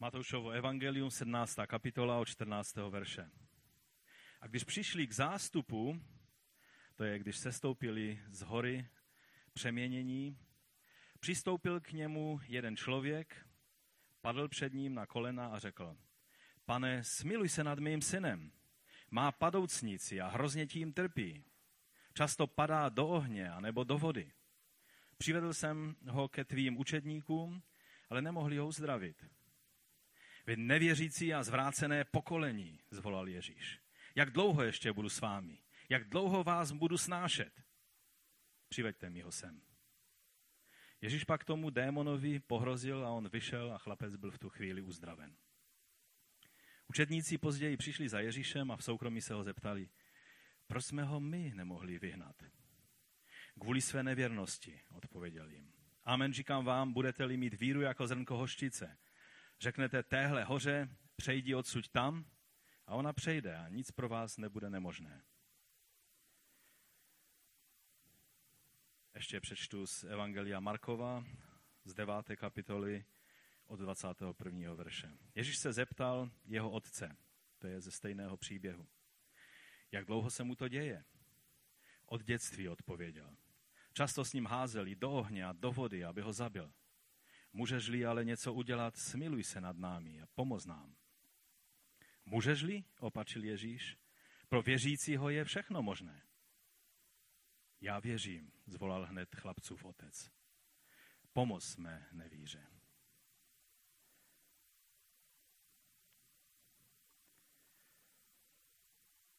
Matoušovo evangelium, 17. kapitola od 14. verše. A když přišli k zástupu, to je, když sestoupili z hory přeměnění, přistoupil k němu jeden člověk, padl před ním na kolena a řekl, pane, smiluj se nad mým synem. Má padoucnici a hrozně tím trpí. Často padá do ohně a nebo do vody. Přivedl jsem ho ke tvým učedníkům, ale nemohli ho uzdravit. Vy nevěřící a zvrácené pokolení, zvolal Ježíš. Jak dlouho ještě budu s vámi? Jak dlouho vás budu snášet? Přiveďte mi ho sem. Ježíš pak tomu démonovi pohrozil a on vyšel a chlapec byl v tu chvíli uzdraven. Učedníci později přišli za Ježíšem a v soukromí se ho zeptali, proč jsme ho my nemohli vyhnat? Kvůli své nevěrnosti, odpověděl jim. Amen, říkám vám, budete-li mít víru jako zrnko hoštice. Řeknete téhle hoře, přejdi odsud tam a ona přejde a nic pro vás nebude nemožné. Ještě přečtu z Evangelia Markova z 9. kapitoly od 21. verše. Ježíš se zeptal jeho otce, to je ze stejného příběhu. Jak dlouho se mu to děje? Od dětství odpověděl. Často s ním házeli do ohně a do vody, aby ho zabil. Můžeš-li ale něco udělat, smiluj se nad námi a pomoz nám. Můžeš-li, opačil Ježíš, pro věřícího je všechno možné. Já věřím, zvolal hned chlapcův otec. Pomoz mé nevíře.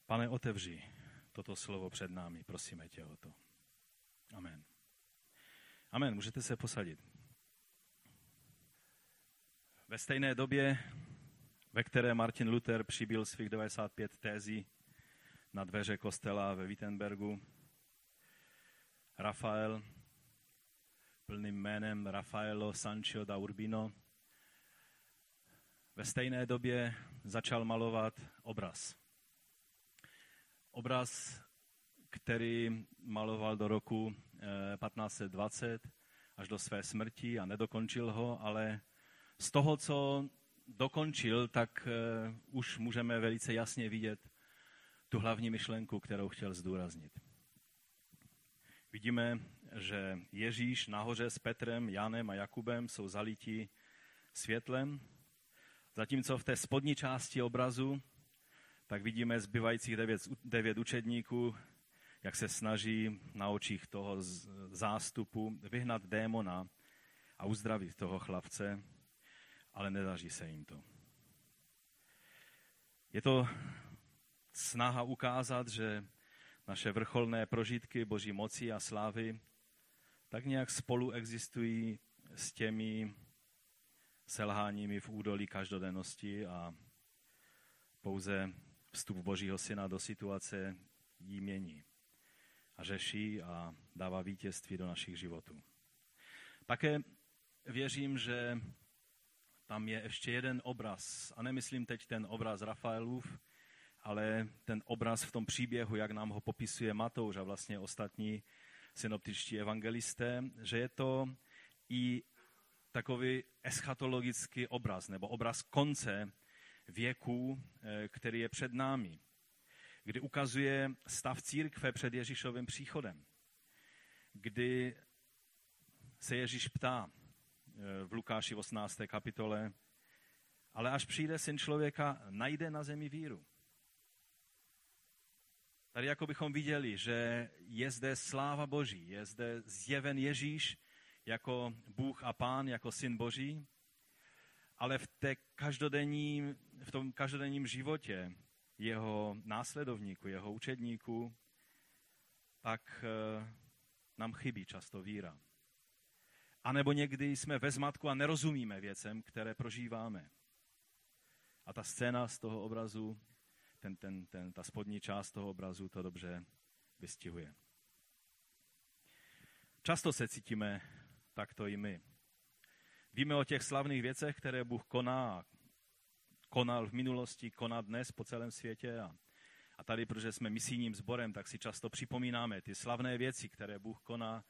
Pane, otevři toto slovo před námi, prosíme tě o to. Amen. Amen, můžete se posadit. Ve stejné době, ve které Martin Luther přibyl svých 95 tézí na dveře kostela ve Wittenbergu, Rafael, plným jménem Rafaelo Sancho da Urbino, ve stejné době začal malovat obraz. Obraz, který maloval do roku 1520 eh, až do své smrti a nedokončil ho, ale z toho, co dokončil, tak eh, už můžeme velice jasně vidět tu hlavní myšlenku, kterou chtěl zdůraznit. Vidíme, že Ježíš nahoře s Petrem, Janem a Jakubem jsou zalití světlem, zatímco v té spodní části obrazu tak vidíme zbývajících devět, devět učedníků, jak se snaží na očích toho zástupu vyhnat démona a uzdravit toho chlapce, ale nedaří se jim to. Je to snaha ukázat, že naše vrcholné prožitky Boží moci a slávy tak nějak spolu existují s těmi selháními v údolí každodennosti a pouze vstup Božího syna do situace jí mění a řeší a dává vítězství do našich životů. Také věřím, že tam je ještě jeden obraz, a nemyslím teď ten obraz Rafaelův, ale ten obraz v tom příběhu, jak nám ho popisuje Matouš a vlastně ostatní synoptičtí evangelisté, že je to i takový eschatologický obraz, nebo obraz konce věku, eh, který je před námi, kdy ukazuje stav církve před Ježíšovým příchodem, kdy se Ježíš ptá v Lukáši 18. kapitole, ale až přijde syn člověka, najde na zemi víru. Tady jako bychom viděli, že je zde sláva Boží, je zde zjeven Ježíš jako Bůh a Pán, jako syn Boží, ale v, té každodenním, v tom každodenním životě jeho následovníků, jeho učedníků, tak eh, nám chybí často víra. A nebo někdy jsme ve zmatku a nerozumíme věcem, které prožíváme. A ta scéna z toho obrazu ten, ten, ten, ta spodní část toho obrazu to dobře vystihuje. Často se cítíme takto i my. Víme o těch slavných věcech, které Bůh koná, konal v minulosti, koná dnes po celém světě. A, a tady, protože jsme misijním sborem, tak si často připomínáme ty slavné věci, které Bůh koná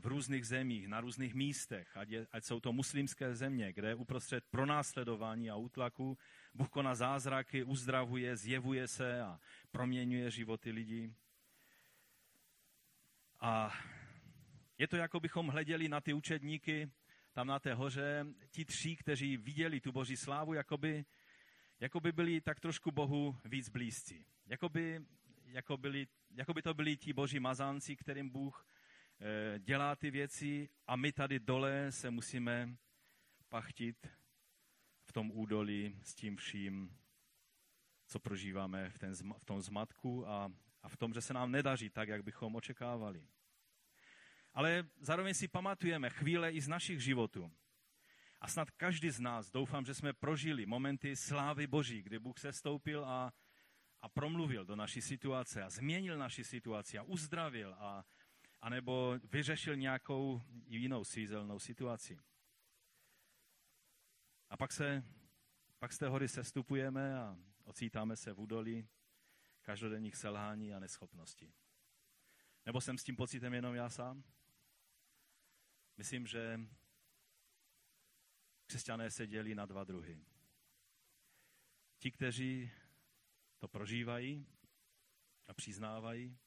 v různých zemích, na různých místech, ať, je, ať jsou to muslimské země, kde uprostřed pronásledování a útlaku Bůh koná zázraky, uzdravuje, zjevuje se a proměňuje životy lidí. A je to, jako bychom hleděli na ty učedníky tam na té hoře, ti tři, kteří viděli tu boží slávu, jakoby, jakoby byli tak trošku Bohu víc blízcí. Jakoby, jako, byli, jakoby to byli ti boží mazánci, kterým Bůh dělá ty věci a my tady dole se musíme pachtit v tom údolí s tím vším, co prožíváme v, ten, v tom zmatku a, a v tom, že se nám nedaří tak, jak bychom očekávali. Ale zároveň si pamatujeme chvíle i z našich životů. A snad každý z nás, doufám, že jsme prožili momenty slávy Boží, kdy Bůh se stoupil a, a promluvil do naší situace a změnil naši situaci a uzdravil a, a nebo vyřešil nějakou jinou svízelnou situaci. A pak, se, pak z té hory sestupujeme a ocítáme se v údolí každodenních selhání a neschopností. Nebo jsem s tím pocitem jenom já sám? Myslím, že křesťané se dělí na dva druhy. Ti, kteří to prožívají a přiznávají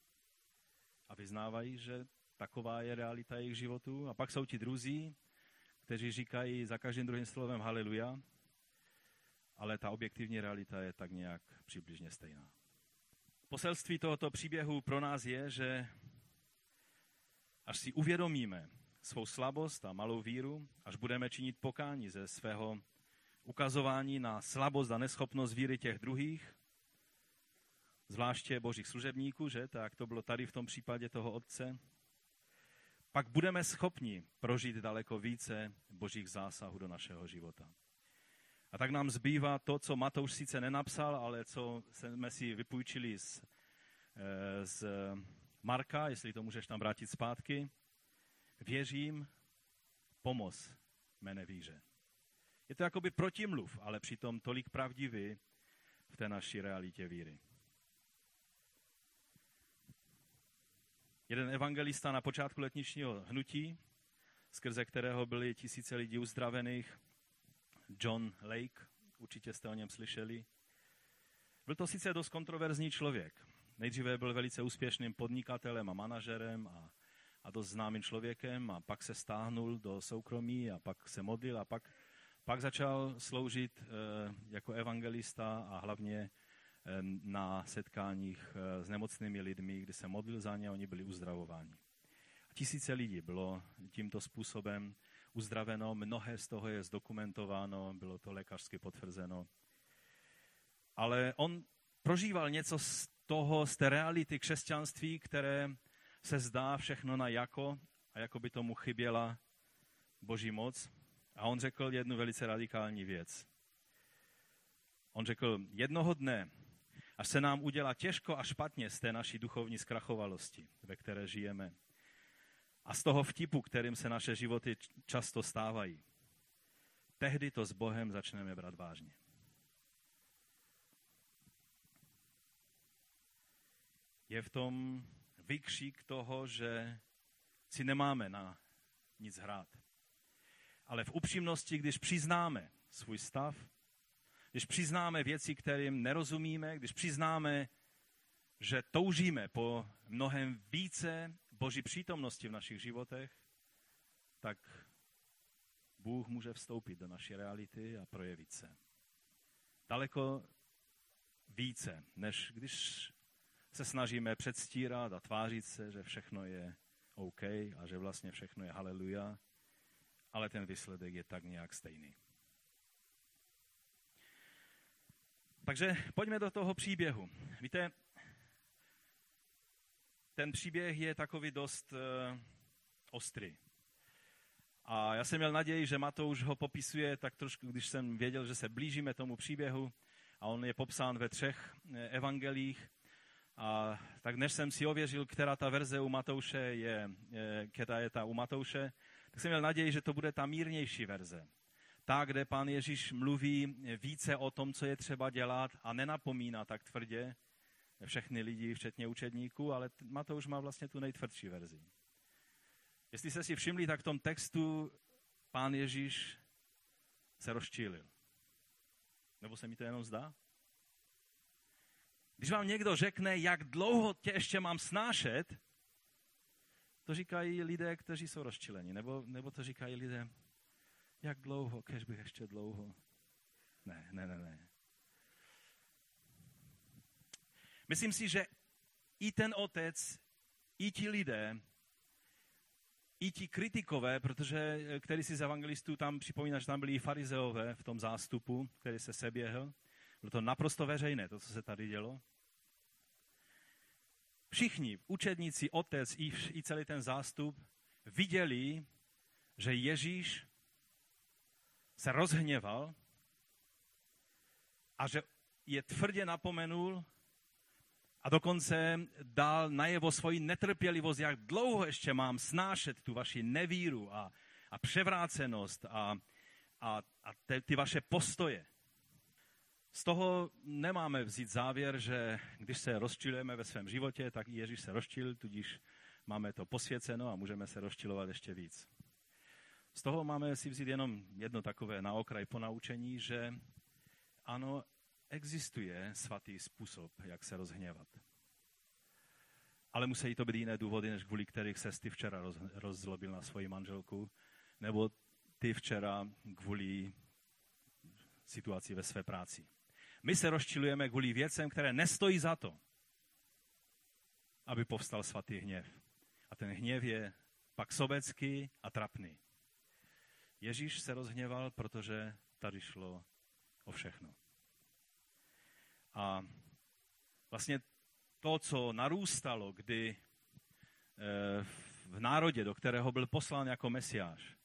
a vyznávají, že taková je realita jejich životu. A pak jsou ti druzí, kteří říkají za každým druhým slovem haleluja, ale ta objektivní realita je tak nějak přibližně stejná. Poselství tohoto příběhu pro nás je, že až si uvědomíme svou slabost a malou víru, až budeme činit pokání ze svého ukazování na slabost a neschopnost víry těch druhých, zvláště božích služebníků, že? Tak to bylo tady v tom případě toho otce, pak budeme schopni prožít daleko více božích zásahů do našeho života. A tak nám zbývá to, co Matouš sice nenapsal, ale co jsme si vypůjčili z, eh, z Marka, jestli to můžeš tam vrátit zpátky. Věřím, pomoz mé víře. Je to jakoby protimluv, ale přitom tolik pravdivý v té naší realitě víry. Jeden evangelista na počátku letničního hnutí, skrze kterého byly tisíce lidí uzdravených, John Lake, určitě jste o něm slyšeli. Byl to sice dost kontroverzní člověk. Nejdříve byl velice úspěšným podnikatelem a manažerem a, a dost známým člověkem a pak se stáhnul do soukromí a pak se modlil a pak, pak začal sloužit e, jako evangelista a hlavně na setkáních eh, s nemocnými lidmi, kdy se modlil za ně a oni byli uzdravováni. Tisíce lidí bylo tímto způsobem uzdraveno, mnohé z toho je zdokumentováno, bylo to lékařsky potvrzeno. Ale on prožíval něco z toho, z té reality křesťanství, které se zdá všechno na jako a jako by tomu chyběla boží moc. A on řekl jednu velice radikální věc. On řekl, jednoho dne až se nám udělá těžko a špatně z té naší duchovní zkrachovalosti, ve které žijeme. A z toho vtipu, kterým se naše životy často stávají. Tehdy to s Bohem začneme brát vážně. Je v tom vykřík toho, že si nemáme na nic hrát. Ale v upřímnosti, když přiznáme svůj stav, když přiznáme věci, kterým nerozumíme, když přiznáme, že toužíme po mnohem více Boží přítomnosti v našich životech, tak Bůh může vstoupit do naší reality a projevit se. Daleko více, než když se snažíme předstírat a tvářit se, že všechno je OK a že vlastně všechno je haleluja, ale ten výsledek je tak nějak stejný. Takže pojďme do toho příběhu. Víte, ten příběh je takový dost uh, ostrý. A já jsem měl naději, že Matouš ho popisuje tak trošku, když jsem věděl, že se blížíme tomu příběhu a on je popsán ve třech eh, evangelích. A tak než jsem si ověřil, která ta verze u Matouše je, je která je ta u Matouše, tak jsem měl naději, že to bude ta mírnější verze ta, kde pán Ježíš mluví více o tom, co je třeba dělat a nenapomíná tak tvrdě všechny lidi, včetně učedníků, ale Matouš má vlastně tu nejtvrdší verzi. Jestli jste si všimli, tak v tom textu pán Ježíš se rozčílil. Nebo se mi to jenom zdá? Když vám někdo řekne, jak dlouho tě ještě mám snášet, to říkají lidé, kteří jsou rozčileni. Nebo, nebo to říkají lidé, jak dlouho, kež bych ještě dlouho. Ne, ne, ne, ne. Myslím si, že i ten otec, i ti lidé, i ti kritikové, protože který si z evangelistů tam připomíná, že tam byli i farizeové v tom zástupu, který se seběhl. Bylo to naprosto veřejné, to, co se tady dělo. Všichni, učedníci, otec i, i celý ten zástup, viděli, že Ježíš se rozhněval a že je tvrdě napomenul a dokonce dal najevo svoji netrpělivost, jak dlouho ještě mám snášet tu vaši nevíru a, a převrácenost a, a, a te, ty vaše postoje. Z toho nemáme vzít závěr, že když se rozčilujeme ve svém životě, tak i Ježíš se rozčil, tudíž máme to posvěceno a můžeme se rozčilovat ještě víc. Z toho máme si vzít jenom jedno takové na okraj ponaučení, že ano, existuje svatý způsob, jak se rozhněvat. Ale musí to být jiné důvody, než kvůli kterých se ty včera roz, rozzlobil na svoji manželku, nebo ty včera kvůli situaci ve své práci. My se rozčilujeme kvůli věcem, které nestojí za to, aby povstal svatý hněv. A ten hněv je pak sobecký a trapný. Ježíš se rozhněval, protože tady šlo o všechno. A vlastně to, co narůstalo, kdy eh, v národě, do kterého byl poslán jako mesiáš,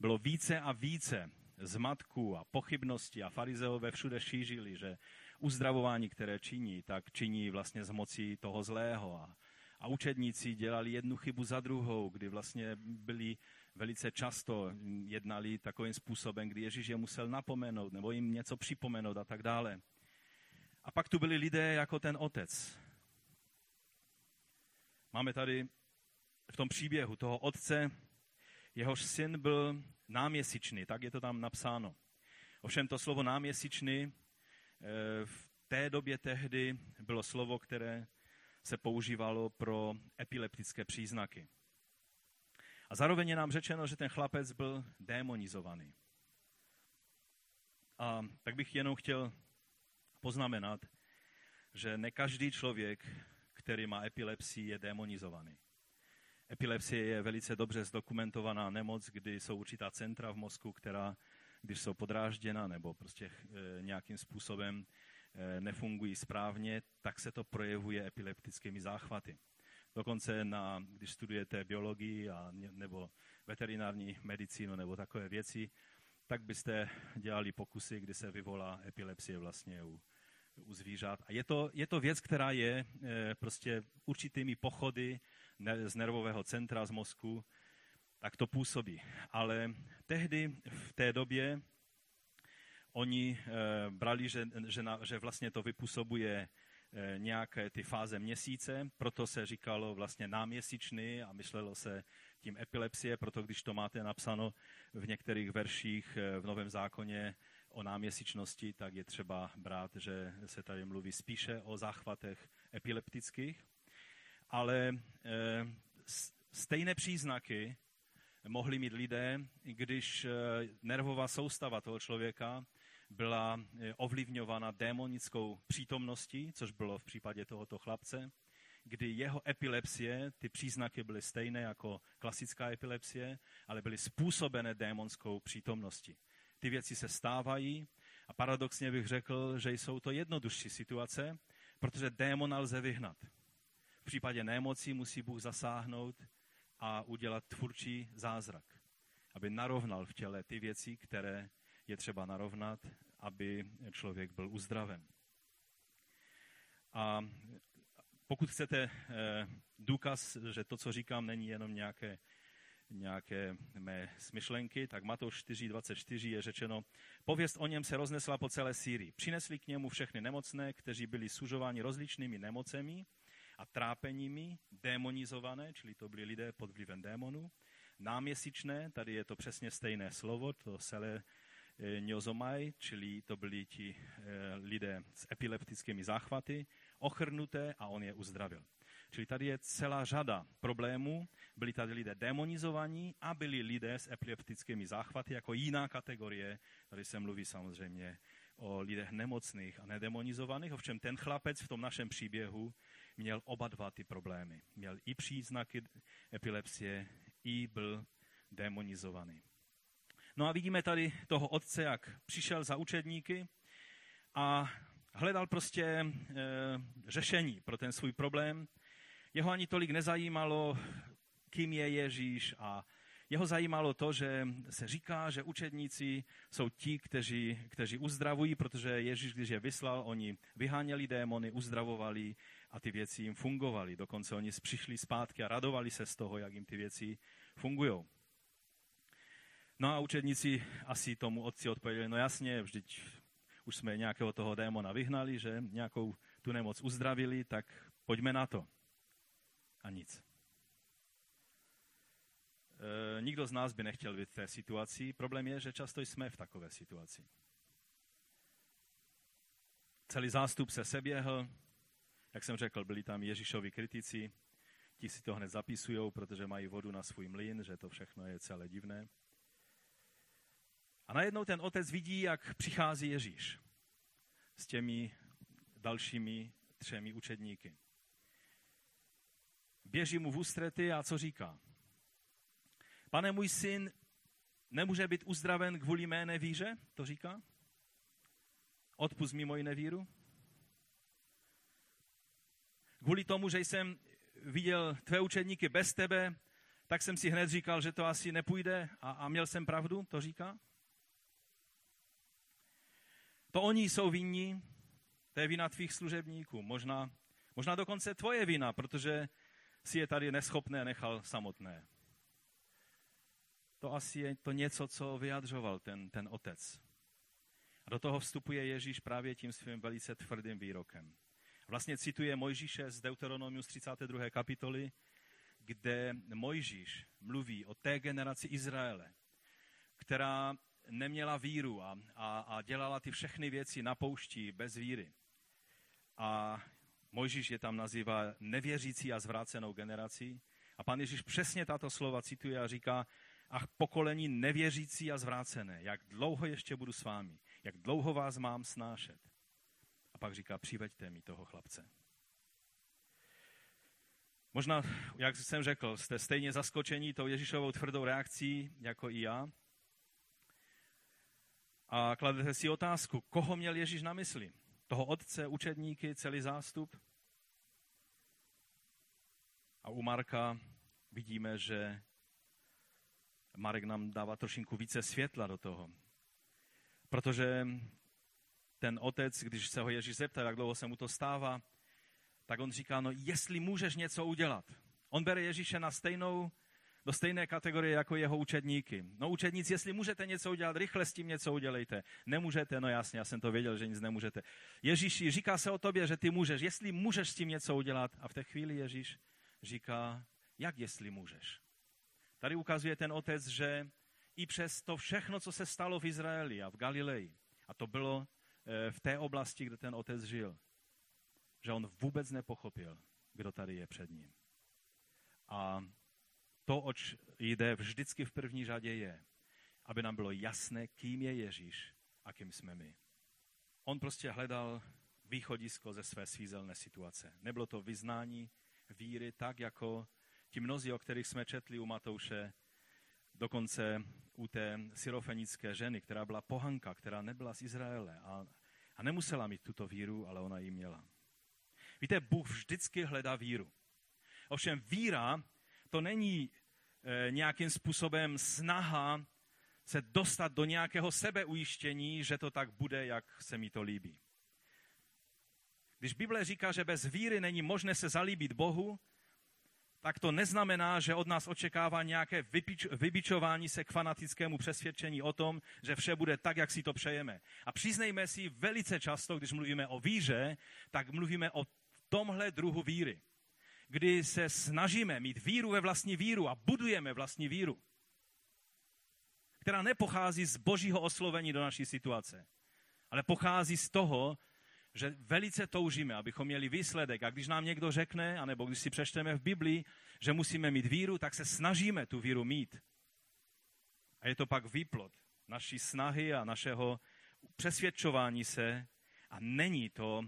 bylo více a více zmatků a pochybností a farizeové všude šířili, že uzdravování, které činí, tak činí vlastně z mocí toho zlého. A, a učedníci dělali jednu chybu za druhou, kdy vlastně byli velice často jednali takovým způsobem, kdy Ježíš je musel napomenout nebo jim něco připomenout a tak dále. A pak tu byli lidé jako ten otec. Máme tady v tom příběhu toho otce, jehož syn byl náměsíčný, tak je to tam napsáno. Ovšem to slovo náměsíčný eh, v té době tehdy bylo slovo, které se používalo pro epileptické příznaky. A zároveň je nám řečeno, že ten chlapec byl démonizovaný. A tak bych jenom chtěl poznamenat, že ne každý člověk, který má epilepsii, je demonizovaný. Epilepsie je velice dobře zdokumentovaná nemoc, kdy jsou určitá centra v mozku, která, když jsou podrážděna nebo prostě e, nějakým způsobem e, nefungují správně, tak se to projevuje epileptickými záchvaty. Dokonce, na, když studujete biologii a, nebo veterinární medicínu nebo takové věci, tak byste dělali pokusy, kdy se vyvolá epilepsie vlastně u, u zvířat. A je to, je to věc, která je e, prostě určitými pochody ne, z nervového centra, z mozku, tak to působí. Ale tehdy, v té době, oni e, brali, že, že, na, že vlastně to vypůsobuje nějaké ty fáze měsíce, proto se říkalo vlastně náměsíčný a myslelo se tím epilepsie, proto když to máte napsáno v některých verších v Novém zákoně, o náměsíčnosti, tak je třeba brát, že se tady mluví spíše o záchvatech epileptických, ale eh, stejné příznaky mohli mít lidé, když eh, nervová soustava toho člověka byla eh, ovlivňována démonickou přítomností, což bylo v případě tohoto chlapce, kdy jeho epilepsie, ty příznaky byly stejné jako klasická epilepsie, ale byly způsobené démonskou přítomností ty věci se stávají a paradoxně bych řekl, že jsou to jednodušší situace, protože démona lze vyhnat. V případě nemocí musí Bůh zasáhnout a udělat tvůrčí zázrak, aby narovnal v těle ty věci, které je třeba narovnat, aby člověk byl uzdraven. A pokud chcete eh, důkaz, že to, co říkám, není jenom nějaké nějaké mé smyšlenky, tak Matouš 4.24 je řečeno, pověst o něm se roznesla po celé Sýrii. Přinesli k němu všechny nemocné, kteří byli sužováni rozličnými nemocemi a trápeními, demonizované, čili to byli lidé pod vlivem démonů, náměsíčné, tady je to přesně stejné slovo, to sele niozomaj, čili to byli ti lidé s epileptickými záchvaty, ochrnuté a on je uzdravil. Čili tady je celá řada problémů. Byli tady lidé demonizovaní a byli lidé s epileptickými záchvaty jako jiná kategorie. Tady se mluví samozřejmě o lidech nemocných a nedemonizovaných. Ovšem ten chlapec v tom našem příběhu měl oba dva ty problémy. Měl i příznaky epilepsie, i byl demonizovaný. No a vidíme tady toho otce, jak přišel za učedníky a hledal prostě e, řešení pro ten svůj problém. Jeho ani tolik nezajímalo, kým je Ježíš a jeho zajímalo to, že se říká, že učedníci jsou ti, kteří, kteří uzdravují, protože Ježíš, když je vyslal, oni vyháněli démony, uzdravovali a ty věci jim fungovaly. Dokonce oni přišli zpátky a radovali se z toho, jak jim ty věci fungují. No a učedníci asi tomu otci odpověděli, no jasně, vždyť už jsme nějakého toho démona vyhnali, že nějakou tu nemoc uzdravili, tak pojďme na to. A nic. E, nikdo z nás by nechtěl být v té situaci. Problém je, že často jsme v takové situaci. Celý zástup se seběhl, jak jsem řekl, byli tam Ježíšovi kritici, ti si to hned zapisují, protože mají vodu na svůj mlyn, že to všechno je celé divné. A najednou ten otec vidí, jak přichází Ježíš s těmi dalšími třemi učedníky. Běží mu v ústrety a co říká? Pane, můj syn nemůže být uzdraven kvůli mé nevíře, to říká? Odpust mi moji nevíru? Kvůli tomu, že jsem viděl tvé učedníky bez tebe, tak jsem si hned říkal, že to asi nepůjde a, a měl jsem pravdu, to říká? To oni jsou vinní, to je vina tvých služebníků, možná, možná dokonce tvoje vina, protože si je tady neschopné nechal samotné. To asi je to něco, co vyjadřoval ten, ten otec. A do toho vstupuje Ježíš právě tím svým velice tvrdým výrokem. Vlastně cituje Mojžíše z Deuteronomiu z 32. kapitoly, kde Mojžíš mluví o té generaci Izraele, která neměla víru a, a, a dělala ty všechny věci na poušti bez víry. A Mojžíš je tam nazývá nevěřící a zvrácenou generací. A pan Ježíš přesně tato slova cituje a říká, ach pokolení nevěřící a zvrácené, jak dlouho ještě budu s vámi, jak dlouho vás mám snášet. A pak říká, přiveďte mi toho chlapce. Možná, jak jsem řekl, jste stejně zaskočení tou Ježíšovou tvrdou reakcí, jako i já. A kladete si otázku, koho měl Ježíš na mysli? toho otce, učedníky, celý zástup. A u Marka vidíme, že Marek nám dává trošinku více světla do toho. Protože ten otec, když se ho Ježíš zeptá, jak dlouho se mu to stává, tak on říká, no jestli můžeš něco udělat. On bere Ježíše na stejnou do stejné kategorie jako jeho učedníky. No učedníci, jestli můžete něco udělat, rychle s tím něco udělejte. Nemůžete, no jasně, já jsem to věděl, že nic nemůžete. Ježíši, říká se o tobě, že ty můžeš. Jestli můžeš s tím něco udělat. A v té chvíli Ježíš říká, jak jestli můžeš. Tady ukazuje ten otec, že i přes to všechno, co se stalo v Izraeli a v Galileji, a to bylo eh, v té oblasti, kde ten otec žil, že on vůbec nepochopil, kdo tady je před ním. A to, oč jde vždycky v první řadě je, aby nám bylo jasné, kým je Ježíš a kým jsme my. On prostě hledal východisko ze své svízelné situace. Nebylo to vyznání víry tak, jako ti mnozí, o kterých jsme četli u Matouše, dokonce u té syrofenické ženy, která byla pohanka, která nebyla z Izraele a, a nemusela mít tuto víru, ale ona ji měla. Víte, Bůh vždycky hledá víru. Ovšem víra to není nějakým způsobem snaha se dostat do nějakého sebeujištění, že to tak bude, jak se mi to líbí. Když Bible říká, že bez víry není možné se zalíbit Bohu, tak to neznamená, že od nás očekává nějaké vybičování se k fanatickému přesvědčení o tom, že vše bude tak, jak si to přejeme. A přiznejme si, velice často, když mluvíme o víře, tak mluvíme o tomhle druhu víry kdy se snažíme mít víru ve vlastní víru a budujeme vlastní víru. která nepochází z božího oslovení do naší situace, ale pochází z toho, že velice toužíme, abychom měli výsledek. A když nám někdo řekne, anebo když si přečteme v Biblii, že musíme mít víru, tak se snažíme tu víru mít. A je to pak výplod naší snahy a našeho přesvědčování se. A není to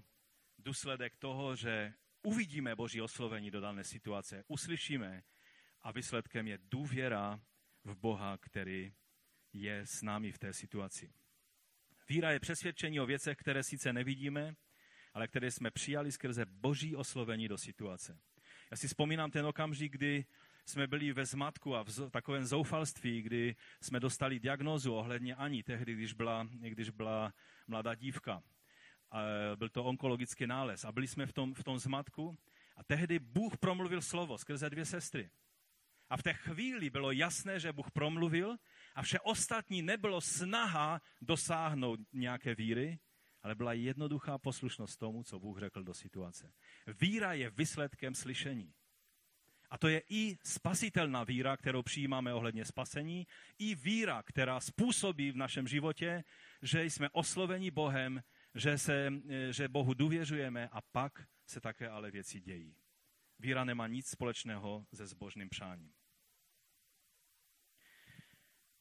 důsledek toho, že uvidíme Boží oslovení do dané situace, uslyšíme a výsledkem je důvěra v Boha, který je s námi v té situaci. Víra je přesvědčení o věcech, které sice nevidíme, ale které jsme přijali skrze boží oslovení do situace. Já si vzpomínám ten okamžik, kdy jsme byli ve zmatku a v takovém zoufalství, kdy jsme dostali diagnózu ohledně Ani, tehdy, když byla, když byla mladá dívka. Byl to onkologický nález a byli jsme v tom, v tom zmatku a tehdy Bůh promluvil slovo skrze dvě sestry. A v té chvíli bylo jasné, že Bůh promluvil a vše ostatní nebylo snaha dosáhnout nějaké víry, ale byla jednoduchá poslušnost tomu, co Bůh řekl do situace. Víra je výsledkem slyšení. A to je i spasitelná víra, kterou přijímáme ohledně spasení, i víra, která způsobí v našem životě, že jsme osloveni Bohem, že, se, že Bohu důvěřujeme a pak se také ale věci dějí. Víra nemá nic společného se zbožným přáním.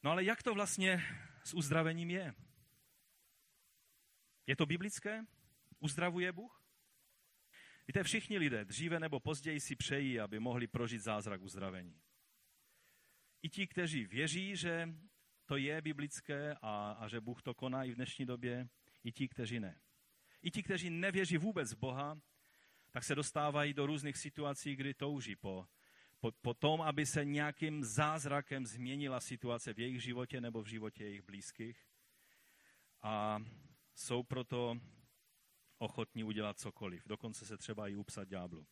No ale jak to vlastně s uzdravením je? Je to biblické? Uzdravuje Bůh? Víte, všichni lidé dříve nebo později si přejí, aby mohli prožít zázrak uzdravení. I ti, kteří věří, že to je biblické a, a že Bůh to koná i v dnešní době, i ti, kteří ne. I ti, kteří nevěří vůbec v Boha, tak se dostávají do různých situací, kdy touží po po, po tom, aby se nějakým zázrakem změnila situace v jejich životě nebo v životě jejich blízkých. A jsou proto ochotní udělat cokoliv. Dokonce se třeba i upsat ďáblu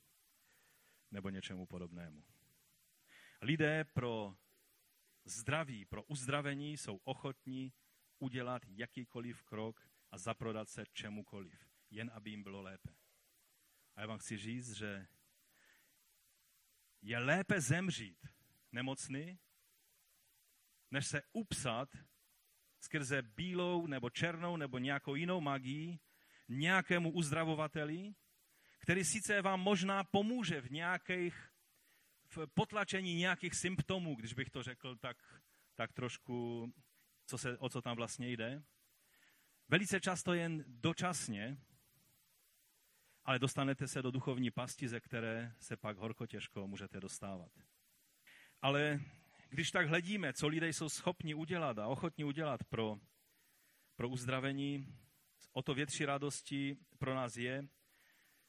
nebo něčemu podobnému. Lidé pro zdraví, pro uzdravení jsou ochotní udělat jakýkoliv krok a zaprodat se čemukoliv, jen aby jim bylo lépe. A já vám chci říct, že je lépe zemřít nemocný, než se upsat skrze bílou nebo černou nebo nějakou jinou magii nějakému uzdravovateli, který sice vám možná pomůže v nějakých v potlačení nějakých symptomů, když bych to řekl tak, tak trošku, co se, o co tam vlastně jde. Velice často jen dočasně, ale dostanete se do duchovní pasti, ze které se pak horko těžko můžete dostávat. Ale když tak hledíme, co lidé jsou schopni udělat a ochotni udělat pro, pro uzdravení, o to větší radosti pro nás je,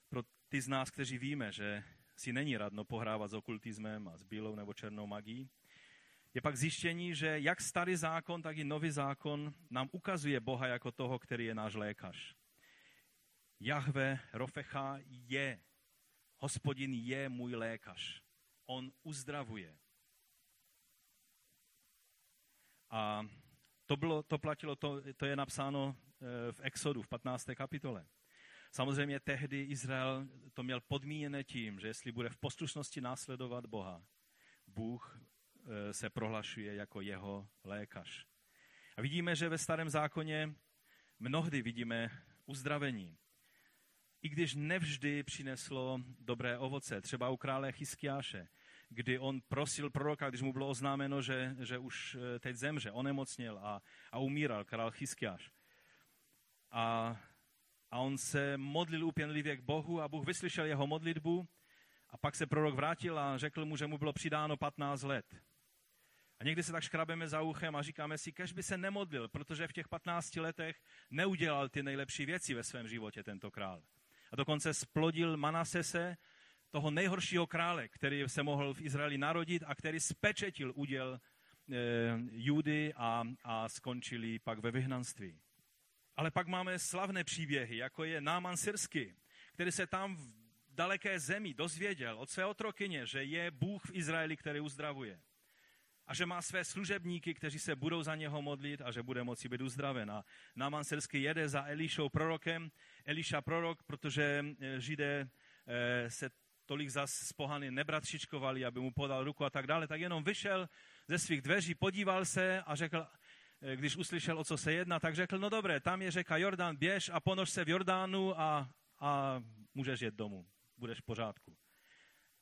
pro ty z nás, kteří víme, že si není radno pohrávat s okultismem a s bílou nebo černou magií, je pak zjištění, že jak starý zákon, tak i nový zákon nám ukazuje Boha jako toho, který je náš lékař. Jahve Rofecha je, hospodin je můj lékař. On uzdravuje. A to, bylo, to platilo, to, to je napsáno eh, v Exodu, v 15. kapitole. Samozřejmě tehdy Izrael to měl podmíněné tím, že jestli bude v poslušnosti následovat Boha, Bůh se prohlašuje jako jeho lékař. A vidíme, že ve starém zákoně mnohdy vidíme uzdravení i když nevždy přineslo dobré ovoce. Třeba u krále Chyskiáše, kdy on prosil proroka, když mu bylo oznámeno, že, že už eh, teď zemře, onemocněl a, a umíral, král Chyskiáš. A, a on se modlil upěnlivě k Bohu a Bůh vyslyšel jeho modlitbu a pak se prorok vrátil a řekl mu, že mu bylo přidáno 15 let. A někdy se tak škrabeme za uchem a říkáme si, kež by se nemodlil, protože v těch 15 letech neudělal ty nejlepší věci ve svém životě tento král a dokonce splodil Manasese, toho nejhoršího krále, který se mohl v Izraeli narodit a který spečetil úděl e, Judy a, a skončili pak ve vyhnanství. Ale pak máme slavné příběhy, jako je Náman Syrsky, který se tam v daleké zemi dozvěděl od své otrokyně, že je Bůh v Izraeli, který uzdravuje a že má své služebníky, kteří se budou za něho modlit a že bude moci být uzdraven. A Náman jede za Elišou prorokem. Eliša prorok, protože eh, židé eh, se tolik zas z pohany nebratřičkovali, aby mu podal ruku a tak dále, tak jenom vyšel ze svých dveří, podíval se a řekl, eh, když uslyšel, o co se jedná, tak řekl, no dobré, tam je řeka Jordán, běž a ponož se v Jordánu a, a můžeš jet domů, budeš v pořádku.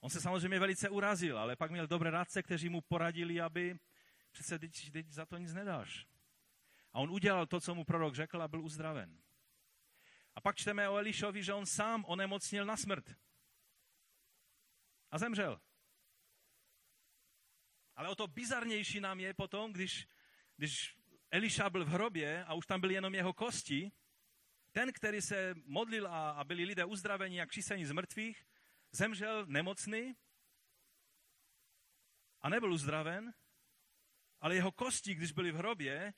On se samozřejmě velice urazil, ale pak měl dobré rádce, kteří mu poradili, aby přece teď, teď za to nic nedáš. A on udělal to, co mu prorok řekl a byl uzdraven. A pak čteme o Elišovi, že on sám onemocnil na smrt. A zemřel. Ale o to bizarnější nám je potom, když, když Eliša byl v hrobě a už tam byly jenom jeho kosti, ten, který se modlil a, a byli lidé uzdraveni jak křísení z mrtvých, zemřel nemocný a nebyl uzdraven, ale jeho kosti, když byly v hrobě,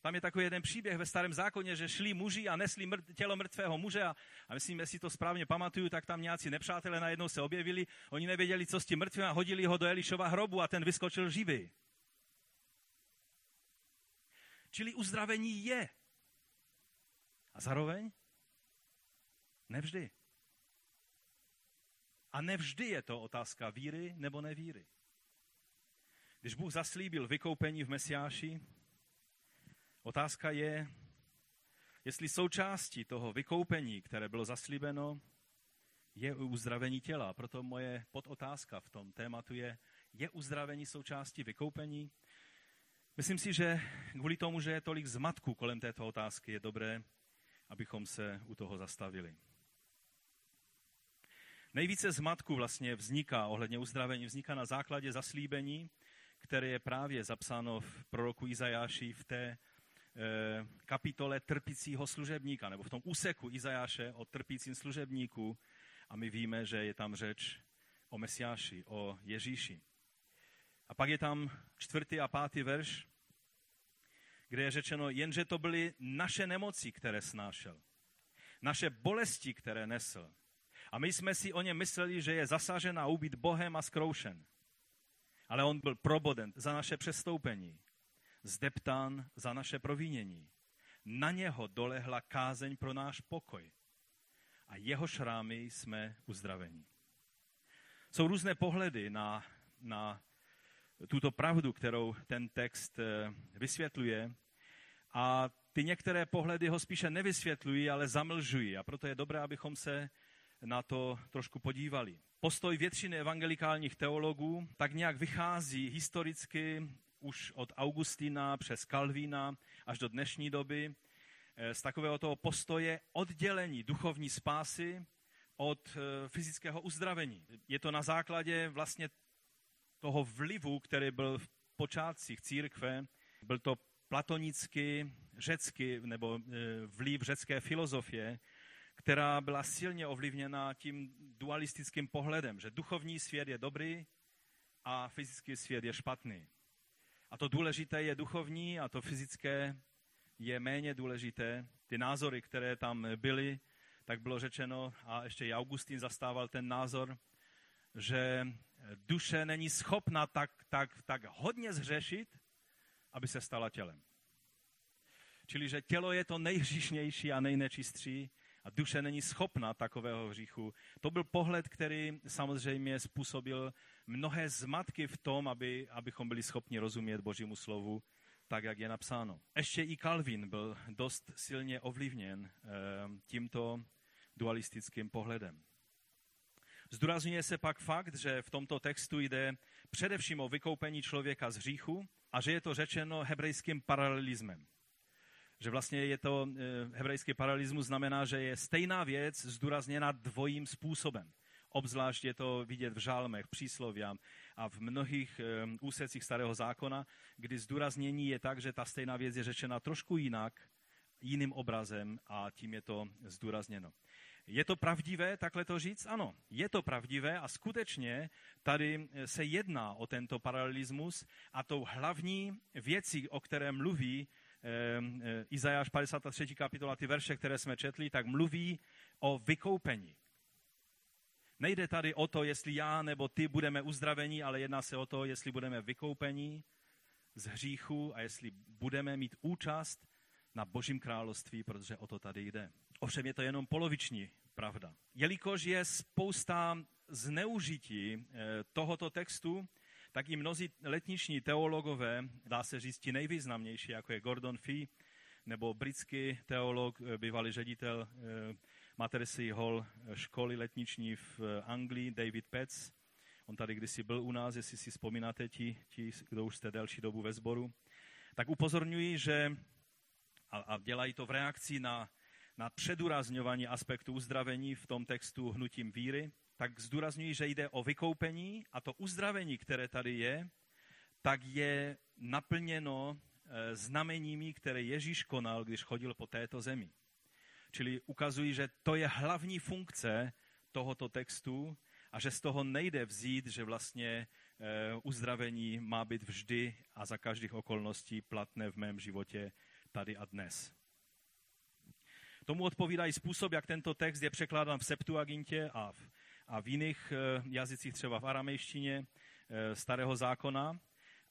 tam je takový jeden příběh ve starém zákoně, že šli muži a nesli tělo mrtvého muže a, a myslím, jestli to správně pamatuju, tak tam nějací nepřátelé najednou se objevili, oni nevěděli, co s tím mrtvým a hodili ho do Elišova hrobu a ten vyskočil živý. Čili uzdravení je. A zároveň nevždy. A nevždy je to otázka víry nebo nevíry. Když Bůh zaslíbil vykoupení v Mesiáši, otázka je, jestli součástí toho vykoupení, které bylo zaslíbeno, je uzdravení těla. Proto moje podotázka v tom tématu je, je uzdravení součástí vykoupení? Myslím si, že kvůli tomu, že je tolik zmatku kolem této otázky, je dobré, abychom se u toho zastavili. Nejvíce zmatku vlastně vzniká ohledně uzdravení, vzniká na základě zaslíbení, které je právě zapsáno v proroku Izajáši v té e, kapitole trpícího služebníka, nebo v tom úseku Izajáše o trpícím služebníku. A my víme, že je tam řeč o Mesiáši, o Ježíši. A pak je tam čtvrtý a pátý verš, kde je řečeno, jenže to byly naše nemoci, které snášel. Naše bolesti, které nesl. A my jsme si o něm mysleli, že je zasažen a ubít Bohem a zkroušen. Ale on byl proboden za naše přestoupení, zdeptán za naše provinění. Na něho dolehla kázeň pro náš pokoj. A jeho šrámy jsme uzdraveni. Jsou různé pohledy na, na tuto pravdu, kterou ten text eh, vysvětluje. A ty některé pohledy ho spíše nevysvětlují, ale zamlžují. A proto je dobré, abychom se na to trošku podívali. Postoj většiny evangelikálních teologů tak nějak vychází historicky už od Augustina přes Kalvína až do dnešní doby eh, z takového toho postoje oddělení duchovní spásy od eh, fyzického uzdravení. Je to na základě vlastně toho vlivu, který byl v počátcích církve, byl to platonický, řecký, nebo eh, vliv řecké filozofie, která byla silně ovlivněna tím dualistickým pohledem, že duchovní svět je dobrý a fyzický svět je špatný. A to důležité je duchovní a to fyzické je méně důležité. Ty názory, které tam byly, tak bylo řečeno, a ještě i Augustín zastával ten názor, že duše není schopna tak, tak, tak hodně zřešit, aby se stala tělem. Čili, že tělo je to nejhříšnější a nejnečistší a duše není schopna takového hříchu. To byl pohled, který samozřejmě způsobil mnohé zmatky v tom, aby, abychom byli schopni rozumět Božímu slovu tak, jak je napsáno. Ještě i Calvin byl dost silně ovlivněn e, tímto dualistickým pohledem. Zdůrazňuje se pak fakt, že v tomto textu jde především o vykoupení člověka z hříchu a že je to řečeno hebrejským paralelismem že vlastně je to, eh, hebrejský paralelismus znamená, že je stejná věc zdůrazněna dvojím způsobem. Obzvlášť je to vidět v žálmech, přísloviam a v mnohých eh, úsecích starého zákona, kdy zdůraznění je tak, že ta stejná věc je řečena trošku jinak, jiným obrazem a tím je to zdůrazněno. Je to pravdivé takhle to říct? Ano, je to pravdivé a skutečně tady eh, se jedná o tento paralelismus a tou hlavní věcí, o které mluví Izajáš 53. kapitola, ty verše, které jsme četli, tak mluví o vykoupení. Nejde tady o to, jestli já nebo ty budeme uzdraveni, ale jedná se o to, jestli budeme vykoupeni z hříchu a jestli budeme mít účast na Božím království, protože o to tady jde. Ovšem je to jenom poloviční pravda. Jelikož je spousta zneužití eh, tohoto textu, tak i mnozí letniční teologové, dá se říct ti nejvýznamnější, jako je Gordon Fee, nebo britský teolog, bývalý ředitel Matersey Hall školy letniční v Anglii, David Petz. On tady kdysi byl u nás, jestli si vzpomínáte ti, ti kdo už jste delší dobu ve sboru. Tak upozorňuji, že a, a dělají to v reakci na, na předurazňování aspektu uzdravení v tom textu hnutím víry, tak zdůrazňuji, že jde o vykoupení a to uzdravení, které tady je, tak je naplněno eh, znameními, které Ježíš konal, když chodil po této zemi. Čili ukazují, že to je hlavní funkce tohoto textu a že z toho nejde vzít, že vlastně e, uzdravení má být vždy a za každých okolností platné v mém životě tady a dnes. Tomu odpovídá i způsob, jak tento text je překládán v Septuagintě a v, a v jiných e, jazycích, třeba v aramejštině e, starého zákona.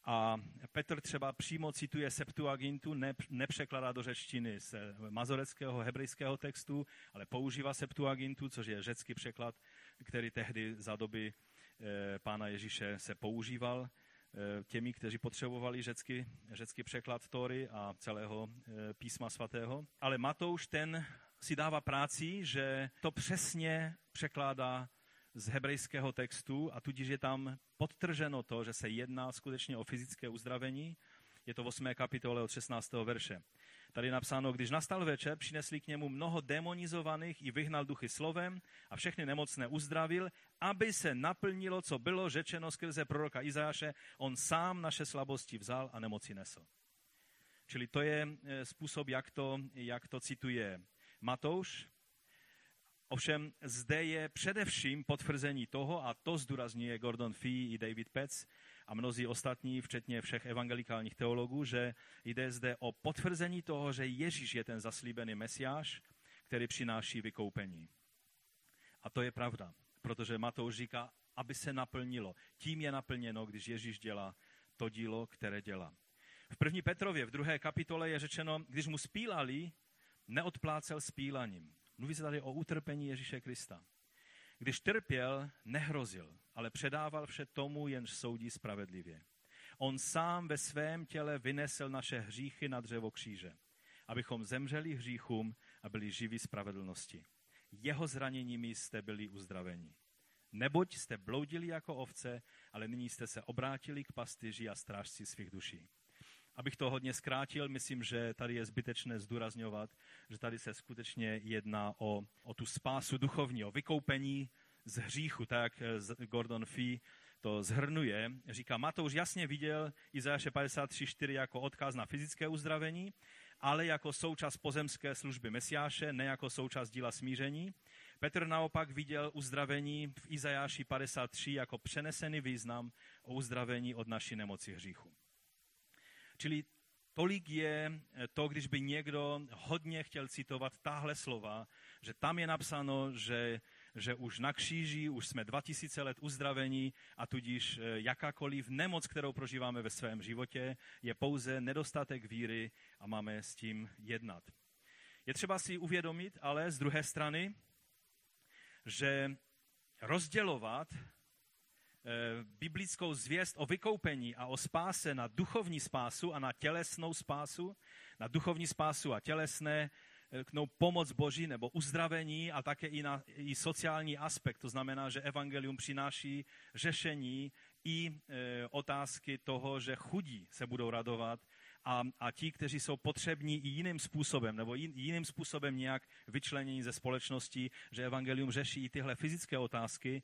A Petr třeba přímo cituje Septuagintu, ne, nepřekládá do řečtiny z mazoreckého, hebrejského textu, ale používá Septuagintu, což je řecký překlad, který tehdy za doby pána Ježíše se používal těmi, kteří potřebovali řecký, řecký překlad Tory a celého písma svatého. Ale Matouš ten si dává práci, že to přesně překládá z hebrejského textu a tudíž je tam podtrženo to, že se jedná skutečně o fyzické uzdravení. Je to v 8. kapitole od 16. verše. Tady je napsáno, když nastal večer, přinesli k němu mnoho demonizovaných i vyhnal duchy slovem a všechny nemocné uzdravil, aby se naplnilo, co bylo řečeno skrze proroka Izáše, on sám naše slabosti vzal a nemoci nesl. Čili to je eh, způsob, jak to, jak to cituje Matouš. Ovšem zde je především potvrzení toho, a to zdůrazňuje Gordon Fee i David Petz a mnozí ostatní, včetně všech evangelikálních teologů, že jde zde o potvrzení toho, že Ježíš je ten zaslíbený mesiáš, který přináší vykoupení. A to je pravda, protože Matouš říká, aby se naplnilo. Tím je naplněno, když Ježíš dělá to dílo, které dělá. V první Petrově, v druhé kapitole je řečeno, když mu spílali, neodplácel spílaním. Mluví se tady o utrpení Ježíše Krista. Když trpěl, nehrozil, ale předával vše tomu, jenž soudí spravedlivě. On sám ve svém těle vynesl naše hříchy na dřevo kříže, abychom zemřeli hříchům a byli živí spravedlnosti. Jeho zraněními jste byli uzdraveni. Neboť jste bloudili jako ovce, ale nyní jste se obrátili k pastyži a strážci svých duší. Abych to hodně zkrátil, myslím, že tady je zbytečné zdůrazňovat, že tady se skutečně jedná o, o tu spásu duchovní, o vykoupení z hříchu, tak jak Gordon Fee to zhrnuje. Říká, Matouš jasně viděl Izajáše 53.4 jako odkaz na fyzické uzdravení, ale jako součást pozemské služby Mesiáše, ne jako součást díla smíření. Petr naopak viděl uzdravení v Izajáši 53 jako přenesený význam o uzdravení od naší nemoci hříchu. Čili tolik je eh, to, když by někdo hodně chtěl citovat tahle slova, že tam je napsáno, že, že už na kříži, už jsme 2000 let uzdravení a tudíž eh, jakákoliv nemoc, kterou prožíváme ve svém životě, je pouze nedostatek víry a máme s tím jednat. Je třeba si uvědomit, ale z druhé strany, že rozdělovat biblickou zvěst o vykoupení a o spáse na duchovní spásu a na tělesnou spásu, na duchovní spásu a tělesné eh, no, pomoc Boží nebo uzdravení a také i, na, i sociální aspekt. To znamená, že evangelium přináší řešení i e, otázky toho, že chudí se budou radovat a, a ti, kteří jsou potřební i jiným způsobem nebo jiným způsobem nějak vyčlenění ze společnosti, že evangelium řeší i tyhle fyzické otázky,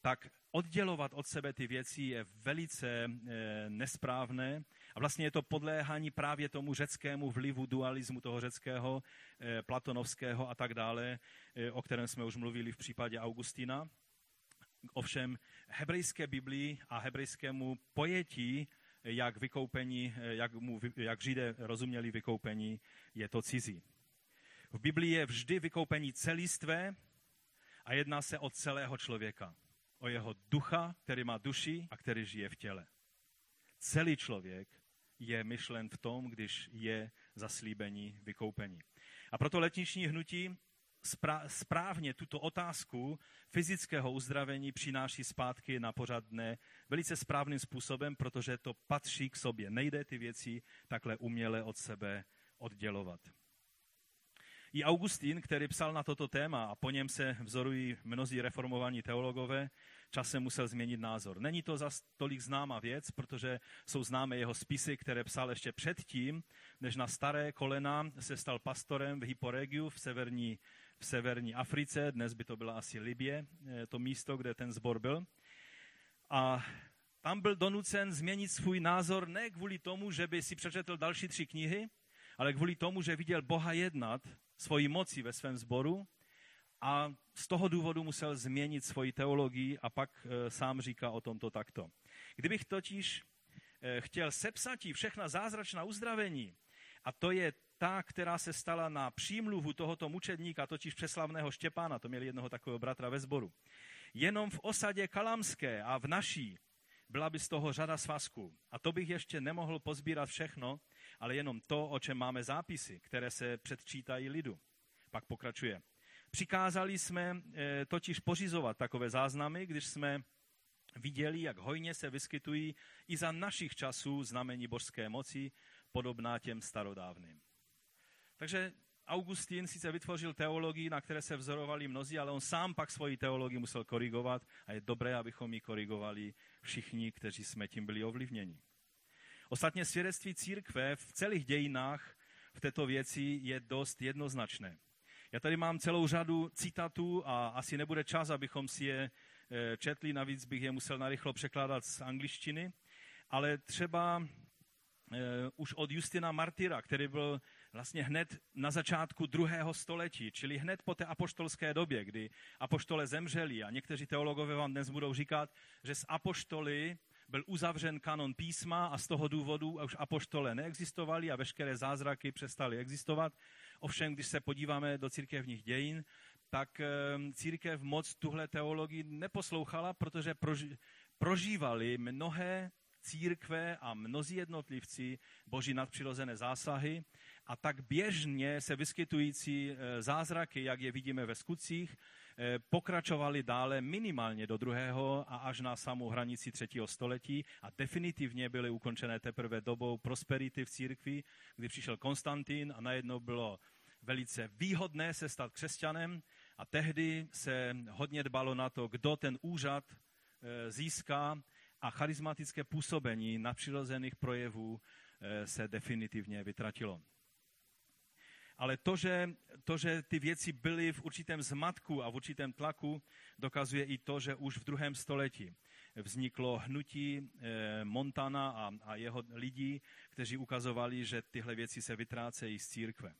tak oddělovat od sebe ty věci je velice e, nesprávné. A vlastně je to podléhání právě tomu řeckému vlivu dualismu toho řeckého, e, platonovského a tak dále, e, o kterém jsme už mluvili v případě Augustina. Ovšem hebrejské Biblii a hebrejskému pojetí, jak vykoupení, jak, mu, jak Židé rozuměli vykoupení, je to cizí. V Biblii je vždy vykoupení celistvé a jedná se o celého člověka o jeho ducha, který má duši a který žije v těle. Celý člověk je myšlen v tom, když je zaslíbení, vykoupení. A proto letniční hnutí správně tuto otázku fyzického uzdravení přináší zpátky na pořad dne velice správným způsobem, protože to patří k sobě. Nejde ty věci takhle uměle od sebe oddělovat. I Augustín, který psal na toto téma a po něm se vzorují mnozí reformovaní teologové, časem musel změnit názor. Není to za tolik známá věc, protože jsou známé jeho spisy, které psal ještě předtím, než na staré kolena se stal pastorem v Hyporegiu v severní, v severní Africe. Dnes by to byla asi Libie, eh, to místo, kde ten zbor byl. A tam byl donucen změnit svůj názor ne kvůli tomu, že by si přečetl další tři knihy, ale kvůli tomu, že viděl Boha jednat svoji moci ve svém sboru a z toho důvodu musel změnit svoji teologii a pak e, sám říká o tomto takto. Kdybych totiž e, chtěl sepsat všechna zázračná uzdravení, a to je ta, která se stala na přímluvu tohoto mučedníka, totiž přeslavného Štěpána, to měl jednoho takového bratra ve sboru. Jenom v osadě Kalamské a v naší byla by z toho řada svazků. A to bych ještě nemohl pozbírat všechno, ale jenom to, o čem máme zápisy, které se předčítají lidu. Pak pokračuje. Přikázali jsme eh, totiž pořizovat takové záznamy, když jsme viděli, jak hojně se vyskytují i za našich časů znamení božské moci, podobná těm starodávným. Takže Augustín sice vytvořil teologii, na které se vzorovali mnozí, ale on sám pak svoji teologii musel korigovat a je dobré, abychom ji korigovali všichni, kteří jsme tím byli ovlivněni. Ostatně svědectví církve v celých dějinách v této věci je dost jednoznačné. Já tady mám celou řadu citatů a asi nebude čas, abychom si je eh, četli, navíc bych je musel narychlo překládat z angličtiny, ale třeba uh, už od Justina Martyra, který byl vlastně hned na začátku druhého století, čili hned po té apoštolské době, kdy apoštole zemřeli. A někteří teologové vám dnes budou říkat, že z apoštoly byl uzavřen kanon písma a z toho důvodu už apoštole neexistovali a veškeré zázraky přestaly existovat. Ovšem, když se podíváme do církevních dějin, tak ehm, církev moc tuhle teologii neposlouchala, protože prožívali mnohé církve a mnozí jednotlivci boží nadpřirozené zásahy a tak běžně se vyskytující e, zázraky, jak je vidíme ve skutcích, e, pokračovaly dále minimálně do druhého a až na samou hranici třetího století a definitivně byly ukončené teprve dobou prosperity v církvi, kdy přišel Konstantin a najednou bylo velice výhodné se stát křesťanem a tehdy se hodně dbalo na to, kdo ten úřad e, získá a charismatické působení nadpřirozených projevů se definitivně vytratilo. Ale to že, to, že ty věci byly v určitém zmatku a v určitém tlaku, dokazuje i to, že už v druhém století vzniklo hnutí eh, Montana a, a jeho lidí, kteří ukazovali, že tyhle věci se vytrácejí z církve.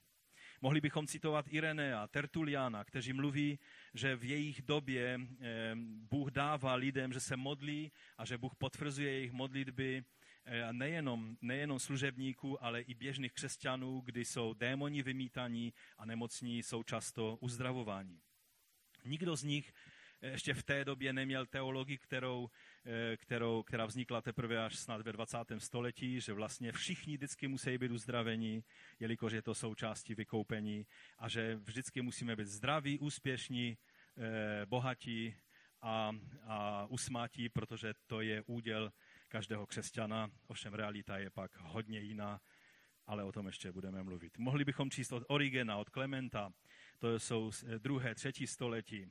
Mohli bychom citovat Irene a Tertuliana, kteří mluví, že v jejich době eh, Bůh dává lidem, že se modlí a že Bůh potvrzuje jejich modlitby Eh, nejenom, nejenom služebníků, ale i běžných křesťanů, kdy jsou démoni vymítaní a nemocní jsou často uzdravováni. Nikdo z nich eh, ještě v té době neměl teologii, kterou, kterou, která vznikla teprve až snad ve 20. století, že vlastně všichni vždycky musí být uzdraveni, jelikož je to součástí vykoupení a že vždycky musíme být zdraví, úspěšní, bohatí a, a usmátí, protože to je úděl každého křesťana, ovšem realita je pak hodně jiná, ale o tom ještě budeme mluvit. Mohli bychom číst od Origena, od Klementa, to jsou druhé, třetí století.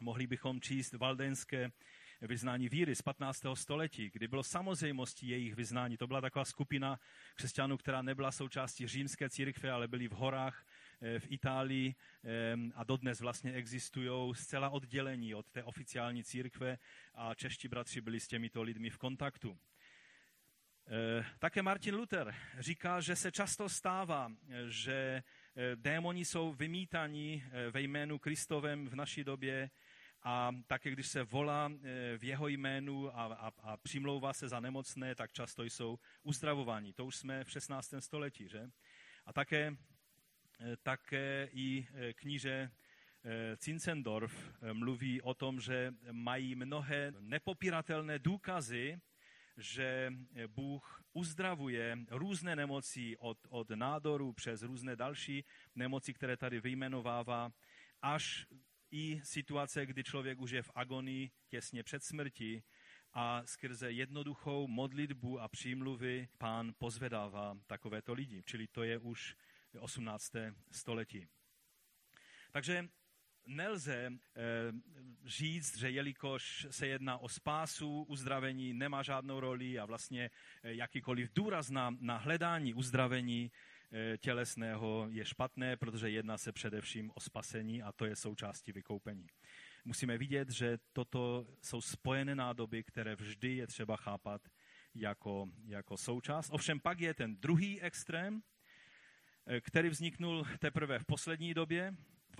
Mohli bychom číst valdenské vyznání víry z 15. století, kdy bylo samozřejmostí jejich vyznání. To byla taková skupina křesťanů, která nebyla součástí římské církve, ale byli v horách eh, v Itálii a dodnes vlastně existují zcela oddělení od té oficiální církve a čeští bratři byli s těmito lidmi v kontaktu. Eh, také Martin Luther říká, že se často stává, že eh, démoni jsou vymítaní ve jménu Kristovem v naší době a také když se volá eh, v jeho jménu a, a, a přimlouvá se za nemocné, tak často jsou uzdravováni. To už jsme v 16. století, že? A také, eh, také i eh, kníže Zinzendorf mluví o tom, že mají mnohé nepopiratelné důkazy, že Bůh uzdravuje různé nemoci od, od nádoru přes různé další nemoci, které tady vyjmenovává až i situace, kdy člověk už je v agonii těsně před smrtí a skrze jednoduchou modlitbu a přímluvy pán pozvedává takovéto lidi. Čili to je už 18. století. Takže nelze e, říct, že jelikož se jedná o spásu, uzdravení nemá žádnou roli a vlastně e, jakýkoliv důraz na, na hledání uzdravení tělesného je špatné, protože jedná se především o spasení a to je součástí vykoupení. Musíme vidět, že toto jsou spojené nádoby, které vždy je třeba chápat jako, jako součást. Ovšem pak je ten druhý extrém, který vzniknul teprve v poslední době,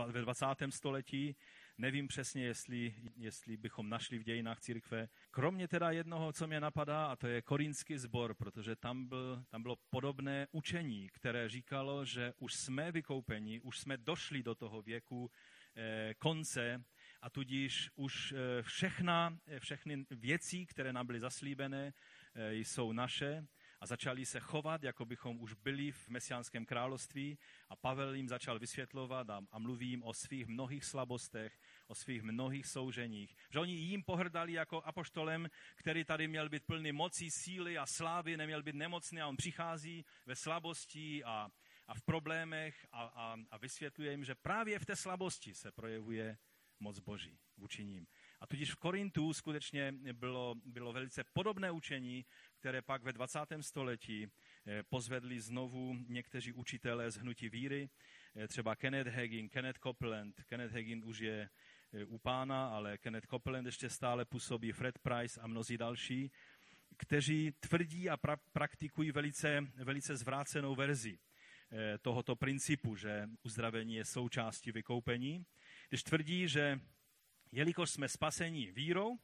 ve 20. století. Nevím přesně, jestli, jestli bychom našli v dějinách církve. Kromě teda jednoho, co mě napadá, a to je korínský sbor, protože tam, byl, tam bylo podobné učení, které říkalo, že už jsme vykoupeni, už jsme došli do toho věku eh, konce a tudíž už eh, všechna, eh, všechny věci, které nám byly zaslíbené, eh, jsou naše a začali se chovat, jako bychom už byli v mesiánském království a Pavel jim začal vysvětlovat a, a mluví jim o svých mnohých slabostech, o svých mnohých souženích. Že oni jim pohrdali jako apoštolem, který tady měl být plný mocí, síly a slávy, neměl být nemocný a on přichází ve slabosti a, a v problémech a, a, a vysvětluje jim, že právě v té slabosti se projevuje moc Boží vůči ním. A tudíž v Korintu skutečně bylo, bylo velice podobné učení, které pak ve 20. století eh, pozvedli znovu někteří učitelé z hnutí víry, eh, třeba Kenneth Hagin, Kenneth Copeland. Kenneth Hagin už je eh, u pána, ale Kenneth Copeland ještě stále působí, Fred Price a mnozí další, kteří tvrdí a pra- praktikují velice, velice zvrácenou verzi tohoto principu, že uzdravení je součástí vykoupení, když tvrdí, že jelikož jsme spaseni vírou,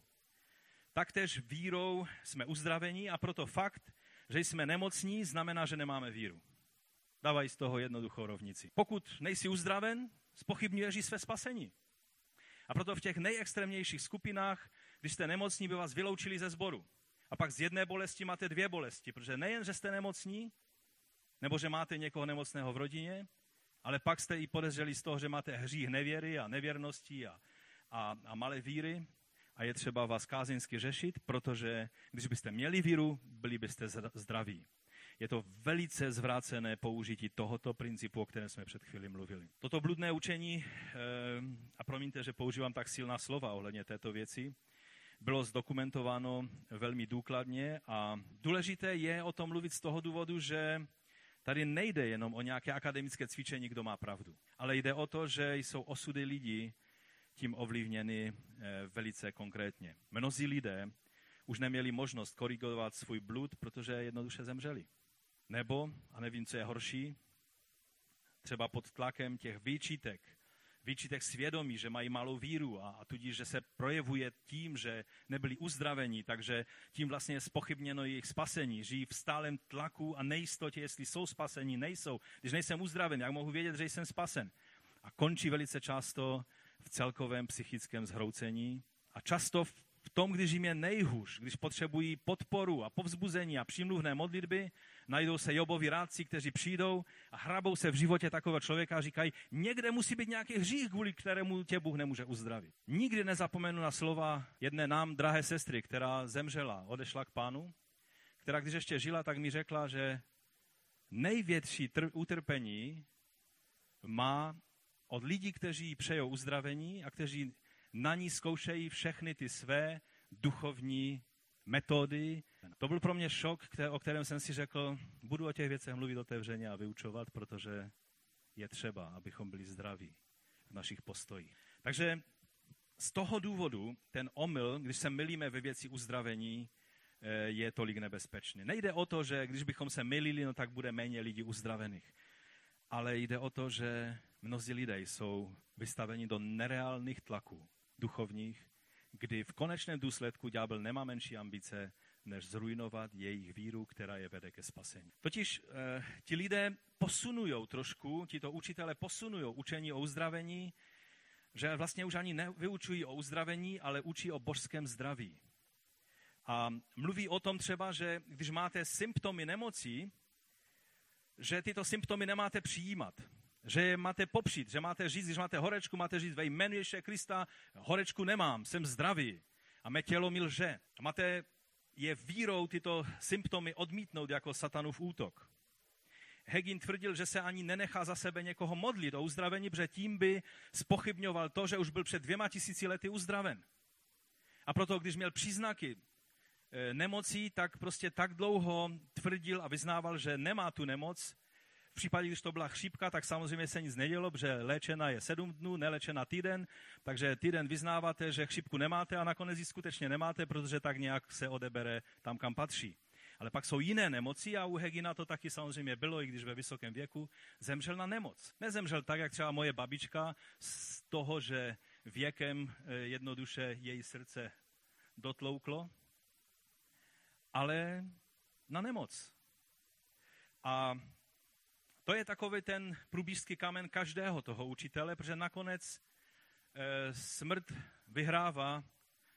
taktéž vírou jsme uzdraveni a proto fakt, že jsme nemocní, znamená, že nemáme víru. Dávají z toho jednoduchou rovnici. Pokud nejsi uzdraven, spochybňuješ i své spasení. A proto v těch nejextrémnějších skupinách, když jste nemocní, by vás vyloučili ze sboru. A pak z jedné bolesti máte dvě bolesti, protože nejen, že jste nemocní, nebo že máte někoho nemocného v rodině, ale pak jste i podezřeli z toho, že máte hřích nevěry a nevěrnosti a, a, a malé víry a je třeba vás kázeňsky řešit, protože když byste měli víru, byli byste zdraví. Je to velice zvrácené použití tohoto principu, o kterém jsme před chvíli mluvili. Toto bludné učení, eh, a promiňte, že používám tak silná slova ohledně této věci, bylo zdokumentováno velmi důkladně a důležité je o tom mluvit z toho důvodu, že tady nejde jenom o nějaké akademické cvičení, kdo má pravdu, ale jde o to, že jsou osudy lidí, tím ovlivněny eh, velice konkrétně. Mnozí lidé už neměli možnost korigovat svůj blud, protože jednoduše zemřeli. Nebo, a nevím, co je horší, třeba pod tlakem těch výčitek, výčitek svědomí, že mají malou víru a, a tudíž, že se projevuje tím, že nebyli uzdraveni, takže tím vlastně je spochybněno jejich spasení. Žijí v stálem tlaku a nejistotě, jestli jsou spasení, nejsou. Když nejsem uzdraven, jak mohu vědět, že jsem spasen? A končí velice často v celkovém psychickém zhroucení a často v tom, když jim je nejhůř, když potřebují podporu a povzbuzení a přímluvné modlitby, najdou se Jobovi rádci, kteří přijdou a hrabou se v životě takového člověka a říkají, někde musí být nějaký hřích, kvůli kterému tě Bůh nemůže uzdravit. Nikdy nezapomenu na slova jedné nám drahé sestry, která zemřela, odešla k pánu, která když ještě žila, tak mi řekla, že největší utrpení má od lidí, kteří přejou uzdravení a kteří na ní zkoušejí všechny ty své duchovní metody. To byl pro mě šok, o kterém jsem si řekl, budu o těch věcech mluvit otevřeně a vyučovat, protože je třeba, abychom byli zdraví v našich postojích. Takže z toho důvodu ten omyl, když se milíme ve věci uzdravení, eh, je tolik nebezpečný. Nejde o to, že když bychom se milili, no tak bude méně lidí uzdravených. Ale jde o to, že mnozí lidé jsou vystaveni do nereálných tlaků duchovních, kdy v konečném důsledku ďábel nemá menší ambice, než zrujnovat jejich víru, která je vede ke spasení. Totiž eh, ti lidé posunují trošku, tito učitele posunují učení o uzdravení, že vlastně už ani nevyučují o uzdravení, ale učí o božském zdraví. A mluví o tom třeba, že když máte symptomy nemocí, že tyto symptomy nemáte přijímat že je máte popřít, že máte říct, když máte horečku, máte říct ve jménu Ježíše Krista, horečku nemám, jsem zdravý a mé tělo mi lže. A máte je vírou tyto symptomy odmítnout jako satanův útok. Hegin tvrdil, že se ani nenechá za sebe někoho modlit o uzdravení, protože tím by spochybňoval to, že už byl před dvěma tisíci lety uzdraven. A proto, když měl příznaky eh, nemocí, tak prostě tak dlouho tvrdil a vyznával, že nemá tu nemoc. Případě, když to byla chřípka, tak samozřejmě se nic nedělo, protože léčena je sedm dnů, nelečena týden, takže týden vyznáváte, že chřipku nemáte a nakonec ji skutečně nemáte, protože tak nějak se odebere tam, kam patří. Ale pak jsou jiné nemoci a u Hegina to taky samozřejmě bylo, i když ve vysokém věku zemřel na nemoc. Nezemřel tak, jak třeba moje babička, z toho, že věkem eh, jednoduše její srdce dotlouklo, ale na nemoc. A to je takový ten průbířský kamen každého toho učitele, protože nakonec e, smrt vyhrává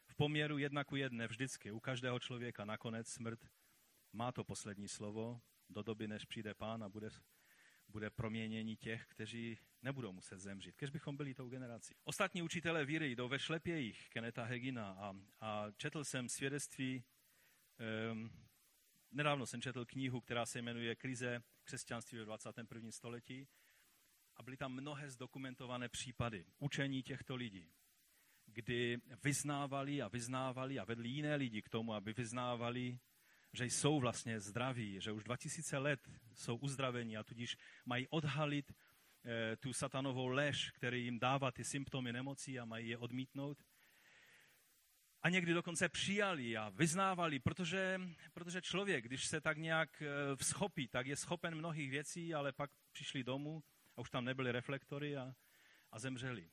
v poměru jedna ku jedné vždycky. U každého člověka nakonec smrt má to poslední slovo do doby, než přijde pán a bude, bude proměnění těch, kteří nebudou muset zemřít. Kež bychom byli tou generací. Ostatní učitelé víry jdou ve šlepějích Keneta Hegina a, a četl jsem svědectví, um, nedávno jsem četl knihu, která se jmenuje Krize křesťanství ve 21. století a byly tam mnohé zdokumentované případy učení těchto lidí, kdy vyznávali a vyznávali a vedli jiné lidi k tomu, aby vyznávali že jsou vlastně zdraví, že už 2000 let jsou uzdraveni a tudíž mají odhalit e, tu satanovou lež, který jim dává ty symptomy nemocí a mají je odmítnout. A někdy dokonce přijali a vyznávali, protože, protože člověk, když se tak nějak eh, vzchopí, tak je schopen mnohých věcí, ale pak přišli domů a už tam nebyly reflektory a, a zemřeli.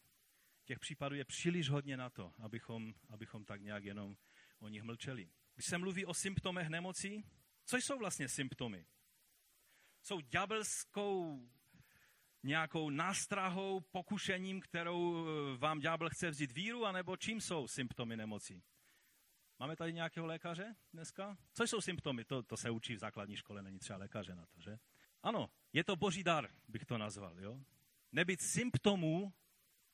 Těch případů je příliš hodně na to, abychom, abychom tak nějak jenom o nich mlčeli. Když se mluví o symptomech nemocí, co jsou vlastně symptomy? Jsou ďábelskou nějakou nástrahou, pokušením, kterou eh, vám ďábel chce vzít víru, anebo čím jsou symptomy nemocí? Máme tady nějakého lékaře dneska? Co jsou symptomy? To, to se učí v základní škole, není třeba lékaře na to, že? Ano, je to boží dar, bych to nazval, jo? Nebyt symptomů,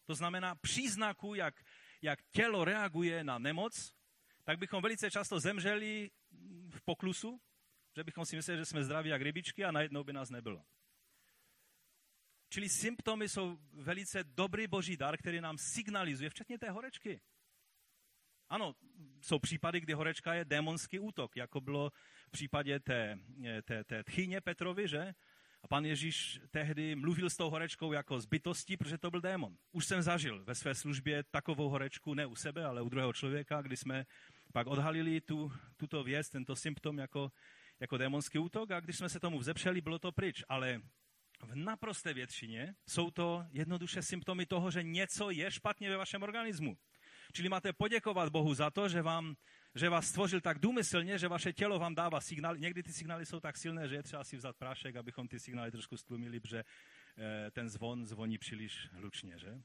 to znamená příznaku, jak, jak tělo reaguje na nemoc, tak bychom velice často zemřeli v poklusu, že bychom si mysleli, že jsme zdraví jak rybičky a najednou by nás nebylo. Čili symptomy jsou velice dobrý boží dar, který nám signalizuje, včetně té horečky. Ano, jsou případy, kdy horečka je démonský útok, jako bylo v případě té, té, té tchyně Petrovi, že? A pan Ježíš tehdy mluvil s tou horečkou jako z bytostí, protože to byl démon. Už jsem zažil ve své službě takovou horečku, ne u sebe, ale u druhého člověka, kdy jsme pak odhalili tu, tuto věc, tento symptom jako, jako démonský útok a když jsme se tomu vzepřeli, bylo to pryč. Ale v naprosté většině jsou to jednoduše symptomy toho, že něco je špatně ve vašem organismu. Čili máte poděkovat Bohu za to, že, vám, že vás stvořil tak důmyslně, že vaše tělo vám dává signály. Někdy ty signály jsou tak silné, že je třeba si vzat prášek, abychom ty signály trošku stlumili, protože eh, ten zvon zvoní příliš hlučně. Že?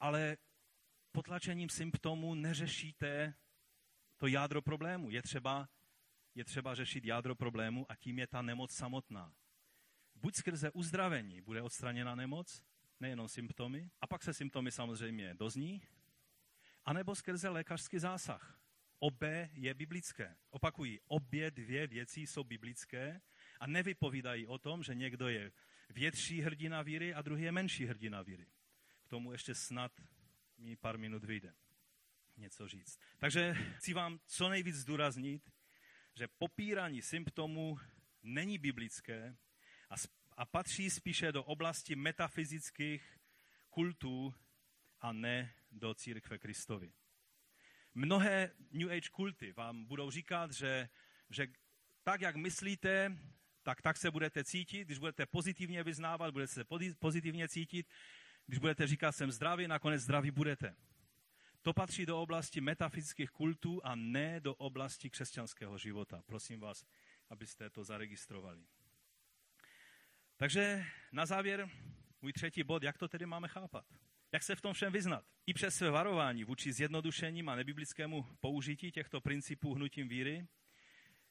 Ale potlačením symptomů neřešíte to jádro problému. Je třeba, je třeba řešit jádro problému a tím je ta nemoc samotná. Buď skrze uzdravení bude odstraněna nemoc, nejenom symptomy, a pak se symptomy samozřejmě dozní, anebo skrze lékařský zásah. Obě je biblické. Opakují, obě dvě věci jsou biblické a nevypovídají o tom, že někdo je větší hrdina víry a druhý je menší hrdina víry. K tomu ještě snad mi pár minut vyjde něco říct. Takže chci vám co nejvíc zdůraznit, že popírání symptomů není biblické a, a patří spíše do oblasti metafyzických kultů a ne do církve Kristovi. Mnohé New Age kulty vám budou říkat, že, že tak, jak myslíte, tak tak se budete cítit, když budete pozitivně vyznávat, budete se pozitivně cítit, když budete říkat, jsem zdravý, nakonec zdraví budete. To patří do oblasti metafyzických kultů a ne do oblasti křesťanského života. Prosím vás, abyste to zaregistrovali. Takže na závěr můj třetí bod, jak to tedy máme chápat? Jak se v tom všem vyznat? I přes své varování vůči zjednodušením a nebiblickému použití těchto principů hnutím víry,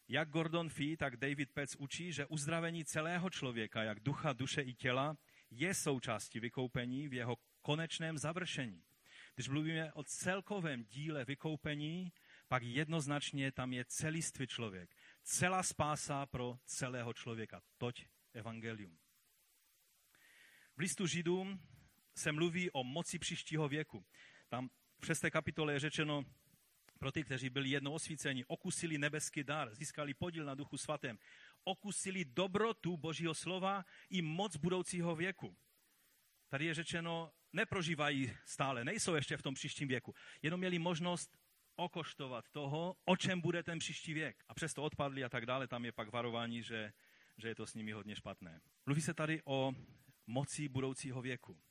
jak Gordon Fee, tak David Petz učí, že uzdravení celého člověka, jak ducha, duše i těla, je součástí vykoupení v jeho konečném završení. Když mluvíme o celkovém díle vykoupení, pak jednoznačně tam je celistvý člověk. Celá spása pro celého člověka. Toť evangelium. V listu Židům se mluví o moci příštího věku. Tam v šesté kapitole je řečeno, pro ty, kteří byli jednou osvíceni, okusili nebeský dar, získali podíl na duchu svatém, okusili dobrotu Božího slova i moc budoucího věku. Tady je řečeno, neprožívají stále, nejsou ještě v tom příštím věku, jenom měli možnost okoštovat toho, o čem bude ten příští věk. A přesto odpadli a tak dále, tam je pak varování, že, že je to s nimi hodně špatné. Mluví se tady o moci budoucího věku.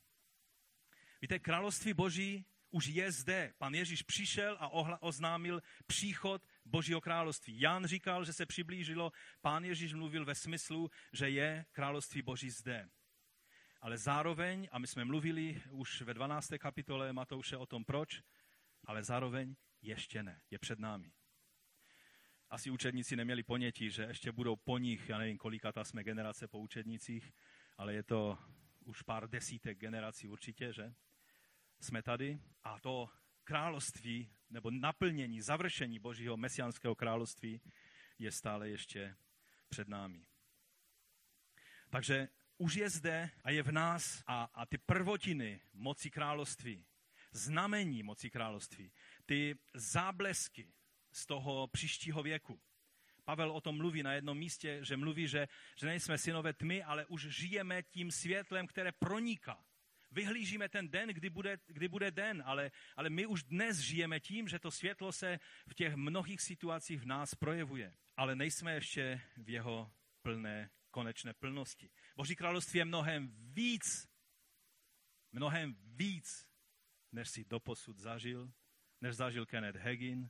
Víte, království boží už je zde. Pan Ježíš přišel a oznámil příchod Božího království. Jan říkal, že se přiblížilo, pán Ježíš mluvil ve smyslu, že je království Boží zde. Ale zároveň, a my jsme mluvili už ve 12. kapitole Matouše o tom proč, ale zároveň ještě ne, je před námi. Asi učedníci neměli ponětí, že ještě budou po nich, já nevím, kolikata jsme generace po učednicích, ale je to už pár desítek generací určitě, že? Jsme tady a to království nebo naplnění, završení Božího mesiánského království je stále ještě před námi. Takže už je zde a je v nás a, a ty prvotiny moci království, znamení moci království, ty záblesky z toho příštího věku. Pavel o tom mluví na jednom místě, že mluví, že, že nejsme synové tmy, ale už žijeme tím světlem, které proniká. Vyhlížíme ten den, kdy bude, kdy bude den, ale, ale my už dnes žijeme tím, že to světlo se v těch mnohých situacích v nás projevuje. Ale nejsme ještě v jeho plné, konečné plnosti. Boží království je mnohem víc, mnohem víc, než si doposud zažil, než zažil Kenneth Hagin,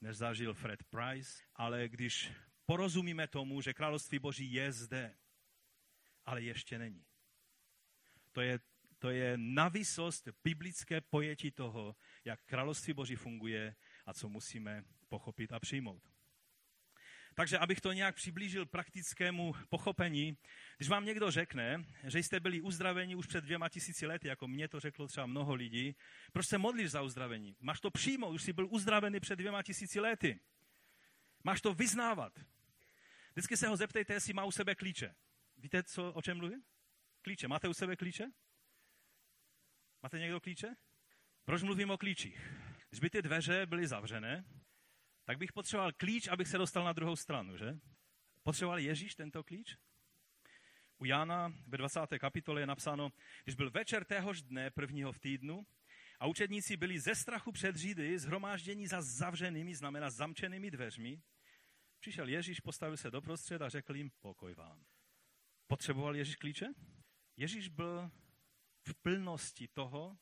než zažil Fred Price, ale když porozumíme tomu, že království Boží je zde, ale ještě není. To je, to je navisost biblické pojetí toho, jak království Boží funguje a co musíme pochopit a přijmout. Takže abych to nějak přiblížil praktickému pochopení, když vám někdo řekne, že jste byli uzdraveni už před dvěma tisíci lety, jako mě to řeklo třeba mnoho lidí, proč se modlíš za uzdravení? Máš to přijmout, už jsi byl uzdravený před dvěma tisíci lety. Máš to vyznávat. Vždycky se ho zeptejte, jestli má u sebe klíče. Víte, co, o čem mluvím? Klíče. Máte u sebe klíče? Máte někdo klíče? Proč mluvím o klíčích? Když by ty dveře byly zavřené, tak bych potřeboval klíč, abych se dostal na druhou stranu, že? Potřeboval Ježíš tento klíč? U Jana ve 20. kapitole je napsáno, když byl večer téhož dne prvního v týdnu a učedníci byli ze strachu před Židy zhromáždění za zavřenými, znamená zamčenými dveřmi, přišel Ježíš, postavil se doprostřed a řekl jim pokoj vám. Potřeboval Ježíš klíče? Ježíš byl v plnosti toho,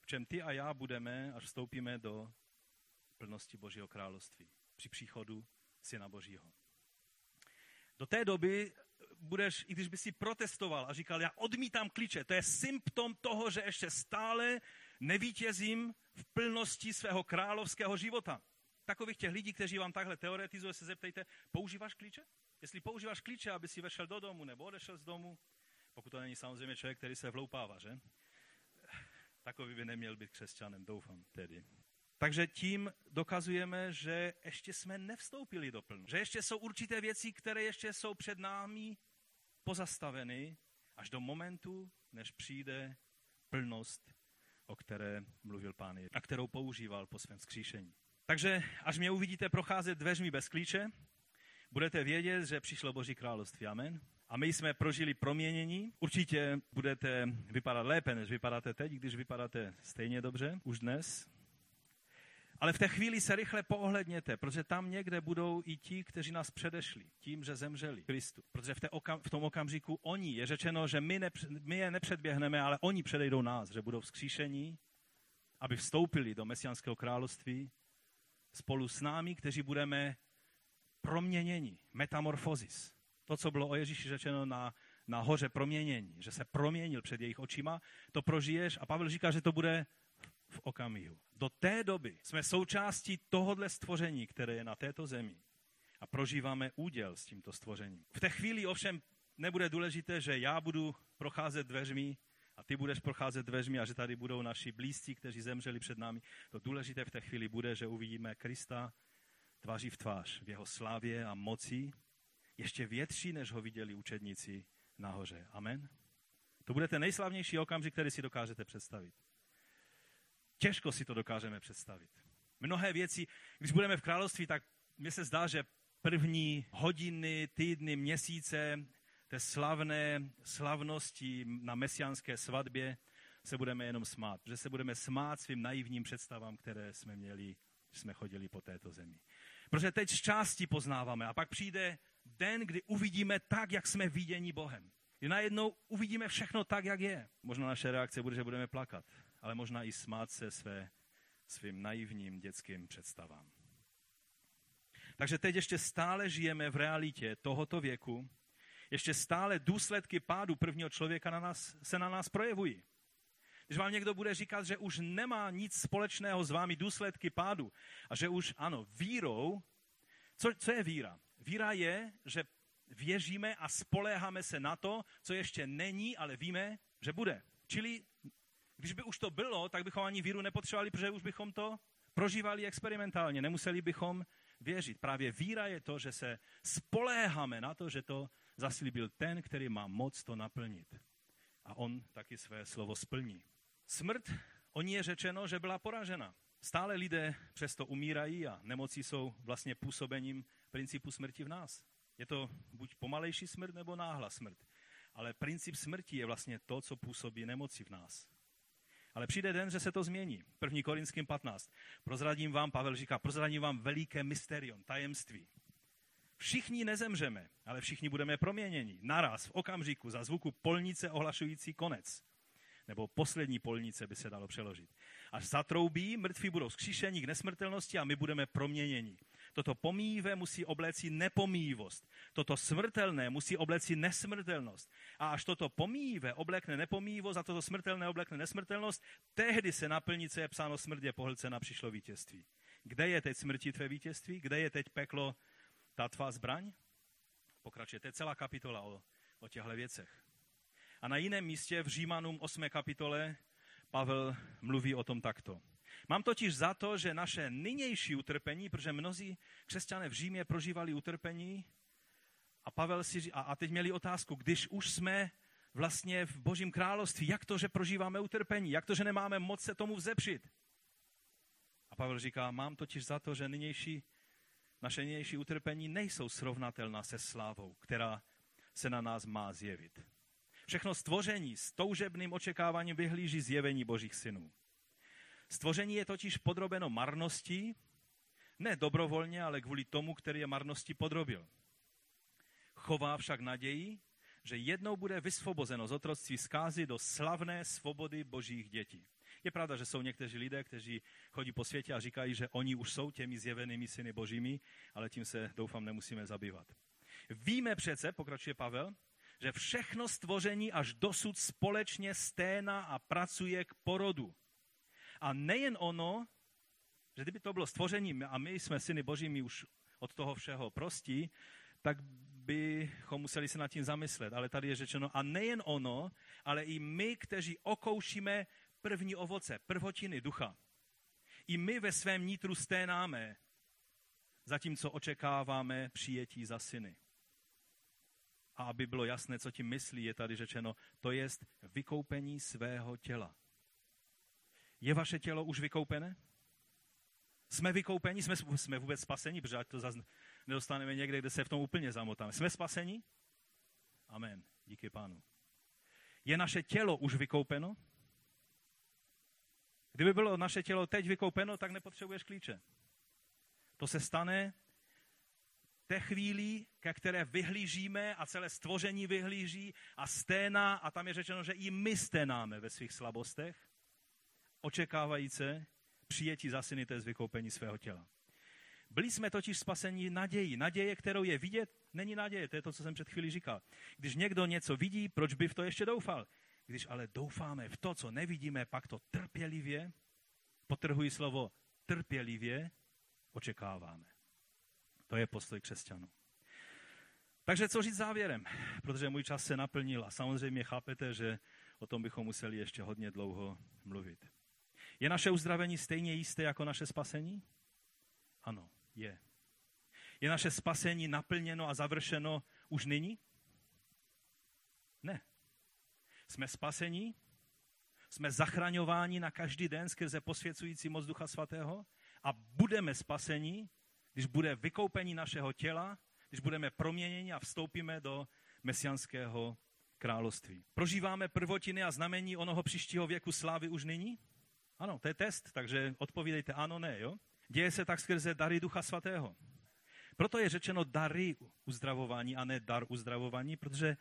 v čem ty a já budeme, až vstoupíme do plnosti Božího království při příchodu Syna Božího. Do té doby budeš, i když by si protestoval a říkal, já odmítám klíče, to je symptom toho, že ještě stále nevítězím v plnosti svého královského života. Takových těch lidí, kteří vám takhle teoretizují, se zeptejte, používáš klíče? Jestli používáš klíče, aby si vešel do domu nebo odešel z domu, pokud to není samozřejmě člověk, který se vloupává, že? Takový by neměl být křesťanem, doufám tedy. Takže tím dokazujeme, že ještě jsme nevstoupili do plnu. Že ještě jsou určité věci, které ještě jsou před námi pozastaveny až do momentu, než přijde plnost, o které mluvil pán a kterou používal po svém skříšení. Takže až mě uvidíte procházet dveřmi bez klíče, budete vědět, že přišlo Boží království. Amen. A my jsme prožili proměnění. Určitě budete vypadat lépe, než vypadáte teď, když vypadáte stejně dobře už dnes. Ale v té chvíli se rychle poohledněte, protože tam někde budou i ti, kteří nás předešli tím, že zemřeli Kristu. Protože v, té okam, v tom okamžiku oni, je řečeno, že my, ne, my je nepředběhneme, ale oni předejdou nás, že budou vzkříšení, aby vstoupili do Mesianského království spolu s námi, kteří budeme proměněni, metamorfozis. To, co bylo o Ježíši řečeno na, na hoře proměnění, že se proměnil před jejich očima, to prožiješ a Pavel říká, že to bude v okamihu. Do té doby jsme součástí tohodle stvoření, které je na této zemi a prožíváme úděl s tímto stvořením. V té chvíli ovšem nebude důležité, že já budu procházet dveřmi a ty budeš procházet dveřmi a že tady budou naši blízcí, kteří zemřeli před námi. To důležité v té chvíli bude, že uvidíme Krista tváří v tvář, v jeho slávě a moci, ještě větší, než ho viděli učedníci nahoře. Amen. To bude ten nejslavnější okamžik, který si dokážete představit. Těžko si to dokážeme představit. Mnohé věci, když budeme v království, tak mně se zdá, že první hodiny, týdny, měsíce té slavné slavnosti na mesiánské svatbě se budeme jenom smát. Že se budeme smát svým naivním představám, které jsme měli, když jsme chodili po této zemi. Protože teď z části poznáváme a pak přijde den, kdy uvidíme tak, jak jsme viděni Bohem. Kdy najednou uvidíme všechno tak, jak je. Možná naše reakce bude, že budeme plakat, ale možná i smát se své, svým naivním dětským představám. Takže teď ještě stále žijeme v realitě tohoto věku, ještě stále důsledky pádu prvního člověka na nás, se na nás projevují. Když vám někdo bude říkat, že už nemá nic společného s vámi důsledky pádu a že už, ano, vírou, co, co je víra? Víra je, že věříme a spoléháme se na to, co ještě není, ale víme, že bude. Čili když by už to bylo, tak bychom ani víru nepotřebovali, protože už bychom to prožívali experimentálně, nemuseli bychom věřit. Právě víra je to, že se spoléháme na to, že to zaslíbil ten, který má moc to naplnit. A on taky své slovo splní. Smrt, o ní je řečeno, že byla poražena. Stále lidé přesto umírají a nemoci jsou vlastně působením principu smrti v nás. Je to buď pomalejší smrt nebo náhla smrt. Ale princip smrti je vlastně to, co působí nemoci v nás. Ale přijde den, že se to změní. 1. Korinským 15. Prozradím vám, Pavel říká, prozradím vám veliké mysterium, tajemství. Všichni nezemřeme, ale všichni budeme proměněni. Naraz, v okamžiku, za zvuku polnice ohlašující konec. Nebo poslední polnice by se dalo přeložit. Až zatroubí, mrtví budou zkříšení k nesmrtelnosti a my budeme proměněni. Toto pomíjivé musí obléci nepomíjivost. Toto smrtelné musí obleci nesmrtelnost. A až toto pomíjivé oblekne nepomíjivost a toto smrtelné oblekne nesmrtelnost, tehdy se naplní, co je psáno smrt je pohlcena, přišlo vítězství. Kde je teď smrti tvé vítězství? Kde je teď peklo ta tvá zbraň? Pokračuje, to je celá kapitola o, o těchto věcech. A na jiném místě v Římanům 8. kapitole Pavel mluví o tom takto. Mám totiž za to, že naše nynější utrpení, protože mnozí křesťané v Římě prožívali utrpení a Pavel si a, a teď měli otázku, když už jsme vlastně v Božím království, jak to, že prožíváme utrpení, jak to, že nemáme moc se tomu vzepřit. A Pavel říká, mám totiž za to, že nynější, naše nynější utrpení nejsou srovnatelná se slávou, která se na nás má zjevit. Všechno stvoření s toužebným očekáváním vyhlíží zjevení božích synů. Stvoření je totiž podrobeno marnosti, ne dobrovolně, ale kvůli tomu, který je marnosti podrobil. Chová však naději, že jednou bude vysvobozeno z otroctví zkázy do slavné svobody božích dětí. Je pravda, že jsou někteří lidé, kteří chodí po světě a říkají, že oni už jsou těmi zjevenými syny božími, ale tím se doufám nemusíme zabývat. Víme přece, pokračuje Pavel, že všechno stvoření až dosud společně sténa a pracuje k porodu. A nejen ono, že kdyby to bylo stvoření a my jsme syny božími už od toho všeho prostí, tak bychom museli se nad tím zamyslet. Ale tady je řečeno, a nejen ono, ale i my, kteří okoušíme první ovoce, prvotiny ducha. I my ve svém nitru sténáme, zatímco očekáváme přijetí za syny. A aby bylo jasné, co tím myslí, je tady řečeno, to je vykoupení svého těla. Je vaše tělo už vykoupené? Jsme vykoupeni? Jsme, jsme vůbec spaseni? Protože ať to zase nedostaneme někde, kde se v tom úplně zamotáme. Jsme spaseni? Amen. Díky pánu. Je naše tělo už vykoupeno? Kdyby bylo naše tělo teď vykoupeno, tak nepotřebuješ klíče. To se stane té chvíli, ke které vyhlížíme a celé stvoření vyhlíží a sténa, a tam je řečeno, že i my sténáme ve svých slabostech, očekávajíce přijetí za syny z vykoupení svého těla. Byli jsme totiž spaseni naději. Naděje, kterou je vidět, není naděje. To je to, co jsem před chvílí říkal. Když někdo něco vidí, proč by v to ještě doufal? Když ale doufáme v to, co nevidíme, pak to trpělivě, potrhují slovo trpělivě, očekáváme. To je postoj křesťanů. Takže co říct závěrem? Protože můj čas se naplnil a samozřejmě chápete, že o tom bychom museli ještě hodně dlouho mluvit. Je naše uzdravení stejně jisté jako naše spasení? Ano, je. Je naše spasení naplněno a završeno už nyní? Ne. Jsme spasení? Jsme zachraňováni na každý den skrze posvěcující moc Ducha Svatého? A budeme spasení, když bude vykoupení našeho těla, když budeme proměněni a vstoupíme do mesianského království. Prožíváme prvotiny a znamení onoho příštího věku slávy už nyní? Ano, to je test, takže odpovídejte ano, ne, jo? Děje se tak skrze dary Ducha Svatého. Proto je řečeno dary uzdravování a ne dar uzdravování, protože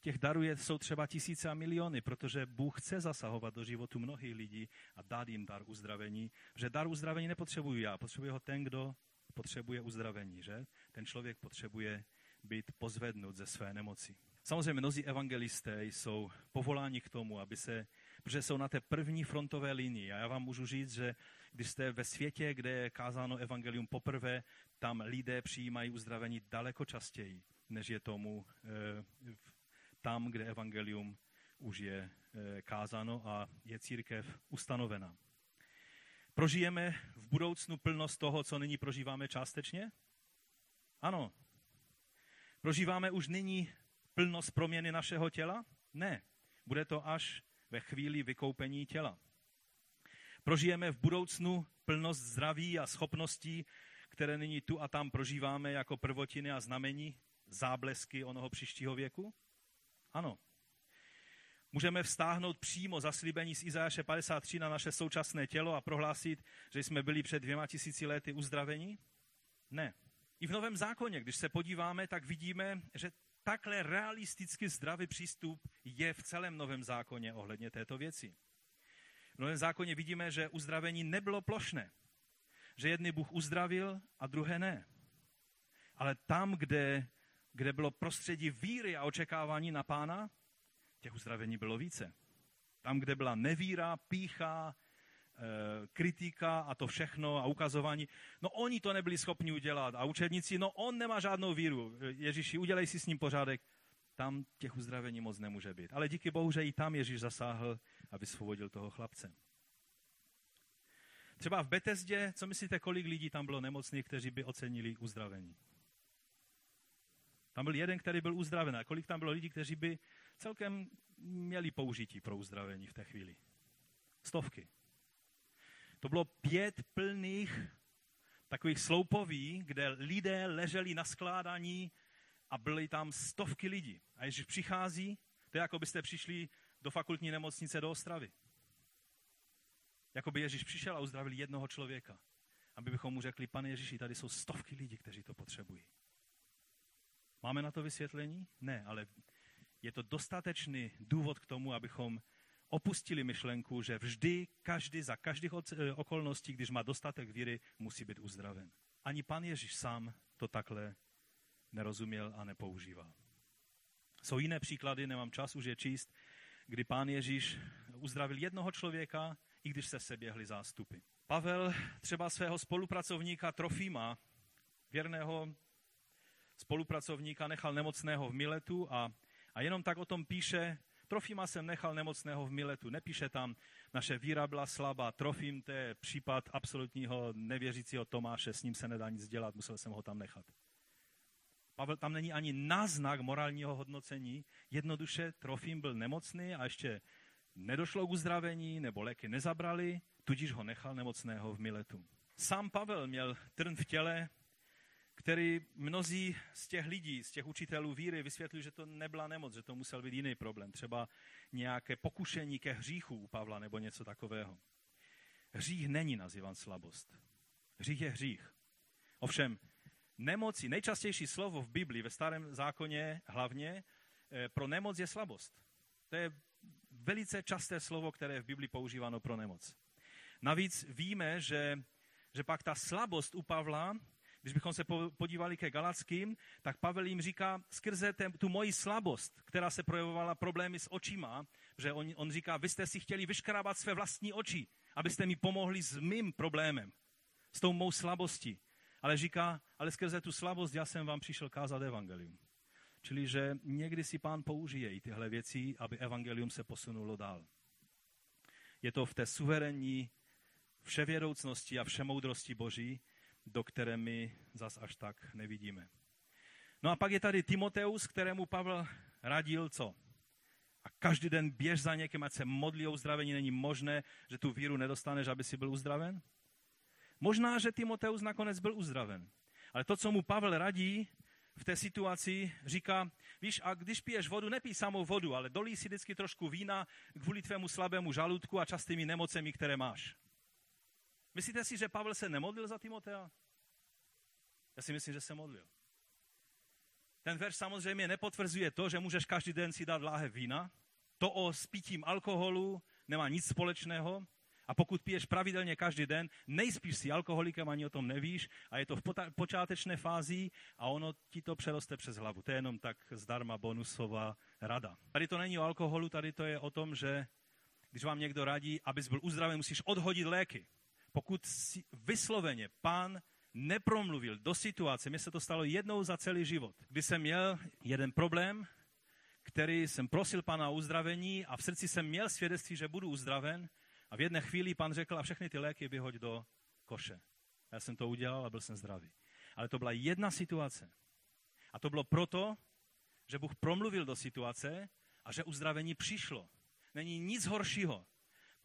těch darů je, jsou třeba tisíce a miliony, protože Bůh chce zasahovat do životu mnohých lidí a dát jim dar uzdravení. Že dar uzdravení nepotřebuji já, potřebuje ho ten, kdo potřebuje uzdravení, že? Ten člověk potřebuje být pozvednut ze své nemoci. Samozřejmě mnozí evangelisté jsou povoláni k tomu, aby se, protože jsou na té první frontové linii. A já vám můžu říct, že když jste ve světě, kde je kázáno evangelium poprvé, tam lidé přijímají uzdravení daleko častěji, než je tomu e, tam, kde evangelium už je e, kázáno a je církev ustanovena. Prožijeme v budoucnu plnost toho, co nyní prožíváme částečně? Ano. Prožíváme už nyní plnost proměny našeho těla? Ne. Bude to až ve chvíli vykoupení těla. Prožijeme v budoucnu plnost zdraví a schopností, které nyní tu a tam prožíváme jako prvotiny a znamení, záblesky onoho příštího věku? Ano. Můžeme vstáhnout přímo zaslíbení z Izajaše 53 na naše současné tělo a prohlásit, že jsme byli před dvěma tisíci lety uzdraveni? Ne. I v Novém zákoně, když se podíváme, tak vidíme, že takhle realisticky zdravý přístup je v celém Novém zákoně ohledně této věci. V Novém zákoně vidíme, že uzdravení nebylo plošné. Že jedny Bůh uzdravil a druhé ne. Ale tam, kde, kde bylo prostředí víry a očekávání na pána, těch uzdravení bylo více. Tam, kde byla nevíra, pícha, kritika a to všechno a ukazování. No oni to nebyli schopni udělat. A učedníci, no on nemá žádnou víru. Ježíši, udělej si s ním pořádek. Tam těch uzdravení moc nemůže být. Ale díky Bohu, že i tam Ježíš zasáhl a vysvobodil toho chlapce. Třeba v Betezdě, co myslíte, kolik lidí tam bylo nemocných, kteří by ocenili uzdravení? Tam byl jeden, který byl uzdraven. A kolik tam bylo lidí, kteří by celkem měli použití pro uzdravení v té chvíli? Stovky. To bylo pět plných takových sloupoví, kde lidé leželi na skládání a byly tam stovky lidí. A Ježíš přichází, to je jako byste přišli do fakultní nemocnice do Ostravy. Jako by Ježíš přišel a uzdravil jednoho člověka. Aby bychom mu řekli, pane Ježíši, tady jsou stovky lidí, kteří to potřebují. Máme na to vysvětlení? Ne, ale je to dostatečný důvod k tomu, abychom opustili myšlenku, že vždy, každý za každých eh, okolností, když má dostatek víry, musí být uzdraven. Ani pan Ježíš sám to takhle nerozuměl a nepoužíval. Jsou jiné příklady, nemám čas už je číst, kdy pán Ježíš uzdravil jednoho člověka, i když se seběhly zástupy. Pavel třeba svého spolupracovníka Trofima, věrného spolupracovníka, nechal nemocného v Miletu a, a jenom tak o tom píše, Trofima jsem nechal nemocného v Miletu. Nepíše tam, naše víra byla slabá. Trofim, to je případ absolutního nevěřícího Tomáše, s ním se nedá nic dělat, musel jsem ho tam nechat. Pavel tam není ani náznak morálního hodnocení. Jednoduše Trofim byl nemocný a ještě nedošlo k uzdravení nebo léky nezabrali, tudíž ho nechal nemocného v Miletu. Sám Pavel měl trn v těle, který mnozí z těch lidí, z těch učitelů víry vysvětlují, že to nebyla nemoc, že to musel být jiný problém. Třeba nějaké pokušení ke hříchu u Pavla nebo něco takového. Hřích není nazývan slabost. Hřích je hřích. Ovšem, nemoci, nejčastější slovo v Biblii, ve starém zákoně hlavně, eh, pro nemoc je slabost. To je velice časté slovo, které je v Biblii používáno pro nemoc. Navíc víme, že, že pak ta slabost u Pavla, když bychom se podívali ke Galackým, tak Pavel jim říká, skrze ten, tu moji slabost, která se projevovala problémy s očima, že on, on říká, vy jste si chtěli vyškrábat své vlastní oči, abyste mi pomohli s mým problémem, s tou mou slabostí. Ale říká, ale skrze tu slabost já jsem vám přišel kázat evangelium. Čili, že někdy si pán použije i tyhle věci, aby evangelium se posunulo dál. Je to v té suverénní vševědoucnosti a všemoudrosti Boží, do které my zas až tak nevidíme. No a pak je tady Timoteus, kterému Pavel radil co? A každý den běž za někým, ať se modlí o uzdravení. Není možné, že tu víru nedostaneš, aby si byl uzdraven? Možná, že Timoteus nakonec byl uzdraven. Ale to, co mu Pavel radí v té situaci, říká, víš, a když piješ vodu, nepij samou vodu, ale dolí si vždycky trošku vína kvůli tvému slabému žaludku a častými nemocemi, které máš. Myslíte si, že Pavel se nemodlil za Timotea? Já si myslím, že se modlil. Ten verš samozřejmě nepotvrzuje to, že můžeš každý den si dát láhev vína. To o spítím alkoholu nemá nic společného. A pokud piješ pravidelně každý den, nejspíš si alkoholikem, ani o tom nevíš a je to v počátečné fázi a ono ti to přeroste přes hlavu. To je jenom tak zdarma bonusová rada. Tady to není o alkoholu, tady to je o tom, že když vám někdo radí, abys byl uzdraven, musíš odhodit léky. Pokud si vysloveně pán nepromluvil do situace, mně se to stalo jednou za celý život, kdy jsem měl jeden problém, který jsem prosil pana o uzdravení a v srdci jsem měl svědectví, že budu uzdraven a v jedné chvíli pan řekl a všechny ty léky vyhoď do koše. Já jsem to udělal a byl jsem zdravý. Ale to byla jedna situace. A to bylo proto, že Bůh promluvil do situace a že uzdravení přišlo. Není nic horšího,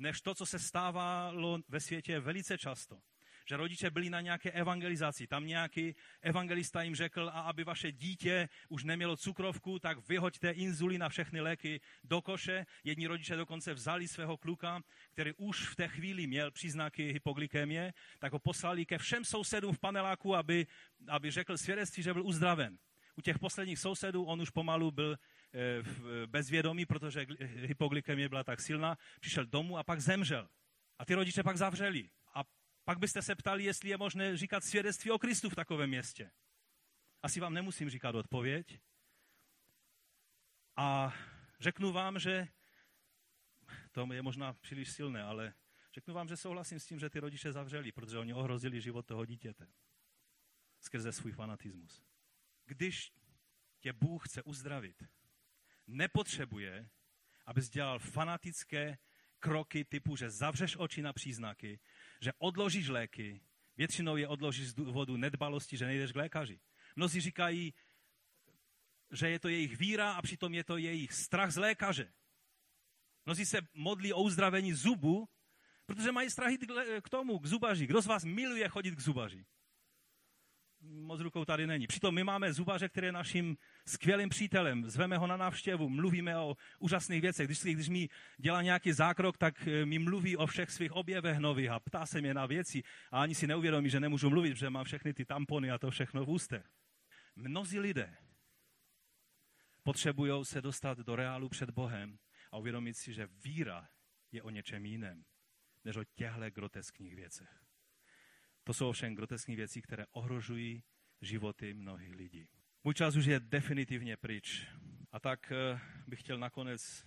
než to, co se stávalo ve světě velice často že rodiče byli na nějaké evangelizaci. Tam nějaký evangelista jim řekl, a aby vaše dítě už nemělo cukrovku, tak vyhoďte inzulina všechny léky do koše. Jedni rodiče dokonce vzali svého kluka, který už v té chvíli měl příznaky hypoglykémie, tak ho poslali ke všem sousedům v paneláku, aby, aby řekl svědectví, že byl uzdraven. U těch posledních sousedů on už pomalu byl eh, bezvědomý, protože hypoglykemie byla tak silná, přišel domů a pak zemřel. A ty rodiče pak zavřeli. A pak byste se ptali, jestli je možné říkat svědectví o Kristu v takovém městě. Asi vám nemusím říkat odpověď. A řeknu vám, že to je možná příliš silné, ale řeknu vám, že souhlasím s tím, že ty rodiče zavřeli, protože oni ohrozili život toho dítěte skrze svůj fanatismus. Když tě Bůh chce uzdravit, nepotřebuje, abys dělal fanatické kroky typu, že zavřeš oči na příznaky, že odložíš léky, většinou je odložíš z důvodu nedbalosti, že nejdeš k lékaři. Mnozí říkají, že je to jejich víra a přitom je to jejich strach z lékaře. Mnozí se modlí o uzdravení zubu, protože mají strach k tomu, k zubaři. Kdo z vás miluje chodit k zubaři? Moc rukou tady není. Přitom my máme zubaře, který je naším skvělým přítelem. Zveme ho na návštěvu, mluvíme o úžasných věcech. Když, když mi dělá nějaký zákrok, tak eh, mi mluví o všech svých objevech nových a ptá se mě na věci a ani si neuvědomí, že nemůžu mluvit, že mám všechny ty tampony a to všechno v ústech. Mnozí lidé potřebují se dostat do reálu před Bohem a uvědomit si, že víra je o něčem jiném, než o těchto groteskních věcech. To jsou ovšem groteskní věci, které ohrožují životy mnohých lidí. Můj čas už je definitivně pryč. A tak eh, bych chtěl nakonec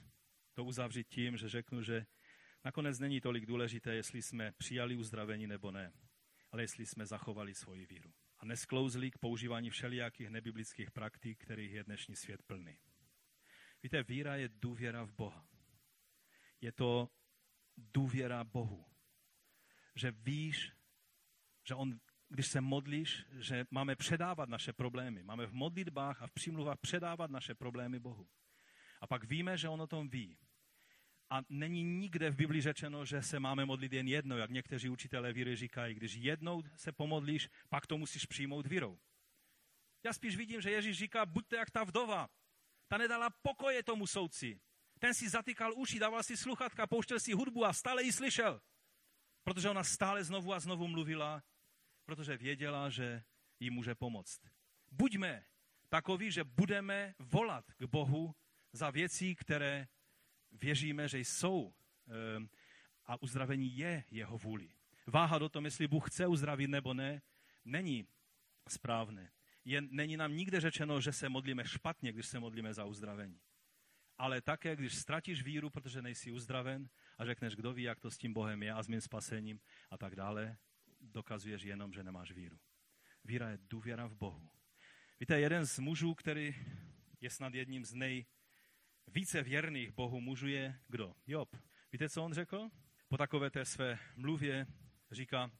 to uzavřít tím, že řeknu, že nakonec není tolik důležité, jestli jsme přijali uzdravení nebo ne, ale jestli jsme zachovali svoji víru. A nesklouzli k používání všelijakých nebiblických praktik, kterých je dnešní svět plný. Víte, víra je důvěra v Boha. Je to důvěra Bohu. Že víš, že on, když se modlíš, že máme předávat naše problémy. Máme v modlitbách a v přímluvách předávat naše problémy Bohu. A pak víme, že on o tom ví. A není nikde v Biblii řečeno, že se máme modlit jen jednou, jak někteří učitelé víry říkají. Když jednou se pomodlíš, pak to musíš přijmout vírou. Já spíš vidím, že Ježíš říká, buďte jak ta vdova. Ta nedala pokoje tomu soudci. Ten si zatykal uši, dával si sluchatka, pouštěl si hudbu a stále ji slyšel. Protože ona stále znovu a znovu mluvila protože věděla, že jí může pomoct. Buďme takoví, že budeme volat k Bohu za věcí, které věříme, že jsou ehm, a uzdravení je jeho vůli. Váha do tom, jestli Bůh chce uzdravit nebo ne, není správné. Je, není nám nikde řečeno, že se modlíme špatně, když se modlíme za uzdravení. Ale také, když ztratíš víru, protože nejsi uzdraven a řekneš, kdo ví, jak to s tím Bohem je a s mým spasením a tak dále, dokazuješ jenom, že nemáš víru. Víra je důvěra v Bohu. Víte, jeden z mužů, který je snad jedním z nejvíce věrných Bohu mužů je kdo? Job. Víte, co on řekl? Po takové té své mluvě říká,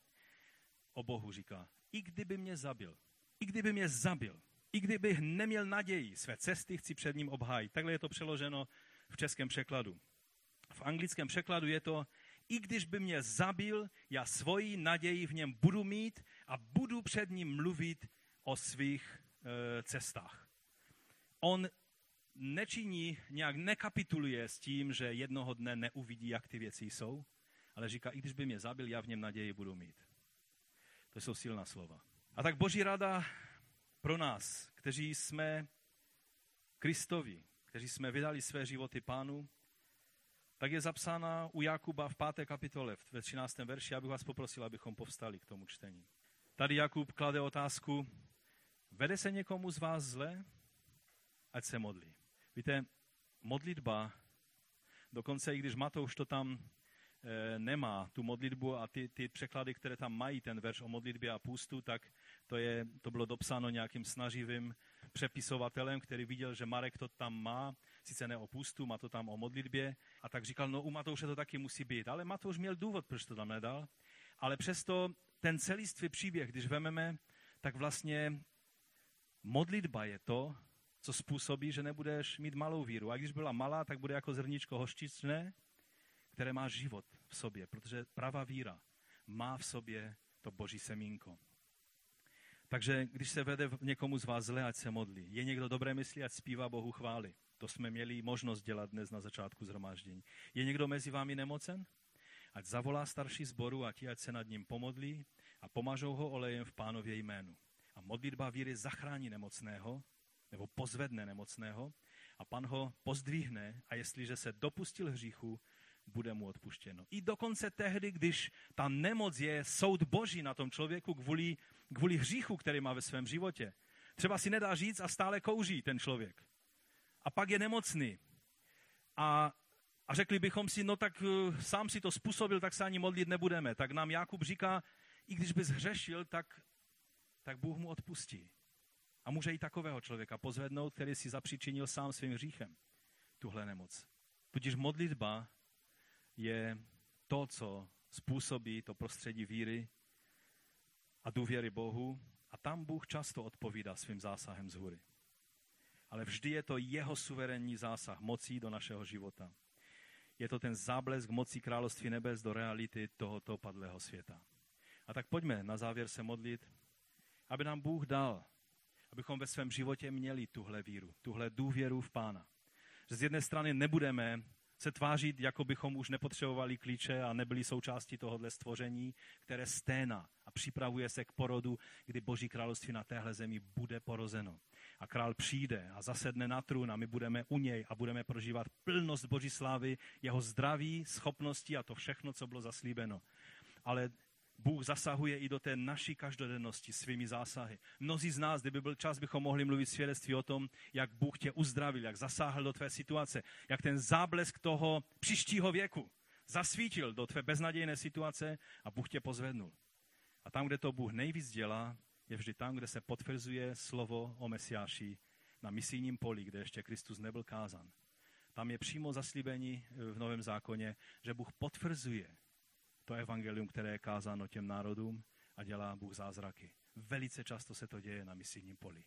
o Bohu říká, i kdyby mě zabil, i kdyby mě zabil, i kdybych neměl naději, své cesty chci před ním obhájit. Takhle je to přeloženo v českém překladu. V anglickém překladu je to, i když by mě zabil, já svoji naději v něm budu mít a budu před ním mluvit o svých e, cestách. On nečiní, nějak nekapituluje s tím, že jednoho dne neuvidí, jak ty věci jsou, ale říká, i když by mě zabil, já v něm naději budu mít. To jsou silná slova. A tak Boží rada pro nás, kteří jsme Kristovi, kteří jsme vydali své životy pánu, tak je zapsána u Jakuba v páté kapitole, ve 13. verši. Já bych vás poprosil, abychom povstali k tomu čtení. Tady Jakub klade otázku, vede se někomu z vás zle? Ať se modlí. Víte, modlitba, dokonce i když Matouš to tam e, nemá, tu modlitbu a ty, ty překlady, které tam mají ten verš o modlitbě a půstu, tak to, je, to bylo dopsáno nějakým snaživým přepisovatelem, který viděl, že Marek to tam má, sice ne o půstu, má to tam o modlitbě, a tak říkal, no u Matouše to taky musí být. Ale Matouš měl důvod, proč to tam nedal. Ale přesto ten celistvý příběh, když vememe, tak vlastně modlitba je to, co způsobí, že nebudeš mít malou víru. A když byla malá, tak bude jako zrníčko hoštičné, které má život v sobě, protože pravá víra má v sobě to boží semínko. Takže když se vede někomu z vás zle, ať se modlí. Je někdo dobré myslí, ať zpívá Bohu chvály. To jsme měli možnost dělat dnes na začátku zhromáždění. Je někdo mezi vámi nemocen? Ať zavolá starší zboru a ti, ať se nad ním pomodlí a pomažou ho olejem v pánově jménu. A modlitba víry zachrání nemocného, nebo pozvedne nemocného a pan ho pozdvihne a jestliže se dopustil hříchu, bude mu odpuštěno. I dokonce tehdy, když ta nemoc je soud boží na tom člověku kvůli, kvůli hříchu, který má ve svém životě. Třeba si nedá říct a stále kouří ten člověk. A pak je nemocný. A, a řekli bychom si, no tak uh, sám si to způsobil, tak se ani modlit nebudeme. Tak nám Jakub říká, i když bys hřešil, tak, tak Bůh mu odpustí. A může i takového člověka pozvednout, který si zapříčinil sám svým hříchem tuhle nemoc. Tudíž modlitba je to, co způsobí to prostředí víry a důvěry Bohu a tam Bůh často odpovídá svým zásahem z hůry. Ale vždy je to jeho suverénní zásah mocí do našeho života. Je to ten záblesk mocí království nebes do reality tohoto padlého světa. A tak pojďme na závěr se modlit, aby nám Bůh dal, abychom ve svém životě měli tuhle víru, tuhle důvěru v Pána. Že z jedné strany nebudeme se tvářit, jako bychom už nepotřebovali klíče a nebyli součástí tohohle stvoření, které sténa a připravuje se k porodu, kdy Boží království na téhle zemi bude porozeno. A král přijde a zasedne na trůn a my budeme u něj a budeme prožívat plnost Boží slávy, jeho zdraví, schopnosti a to všechno, co bylo zaslíbeno. Ale Bůh zasahuje i do té naší každodennosti svými zásahy. Mnozí z nás, kdyby byl čas, bychom mohli mluvit svědectví o tom, jak Bůh tě uzdravil, jak zasáhl do tvé situace, jak ten záblesk toho příštího věku zasvítil do tvé beznadějné situace a Bůh tě pozvednul. A tam, kde to Bůh nejvíc dělá, je vždy tam, kde se potvrzuje slovo o Mesiáši na misijním poli, kde ještě Kristus nebyl kázan. Tam je přímo zaslíbení v Novém zákoně, že Bůh potvrzuje to evangelium, které je kázáno těm národům a dělá Bůh zázraky. Velice často se to děje na misijním poli.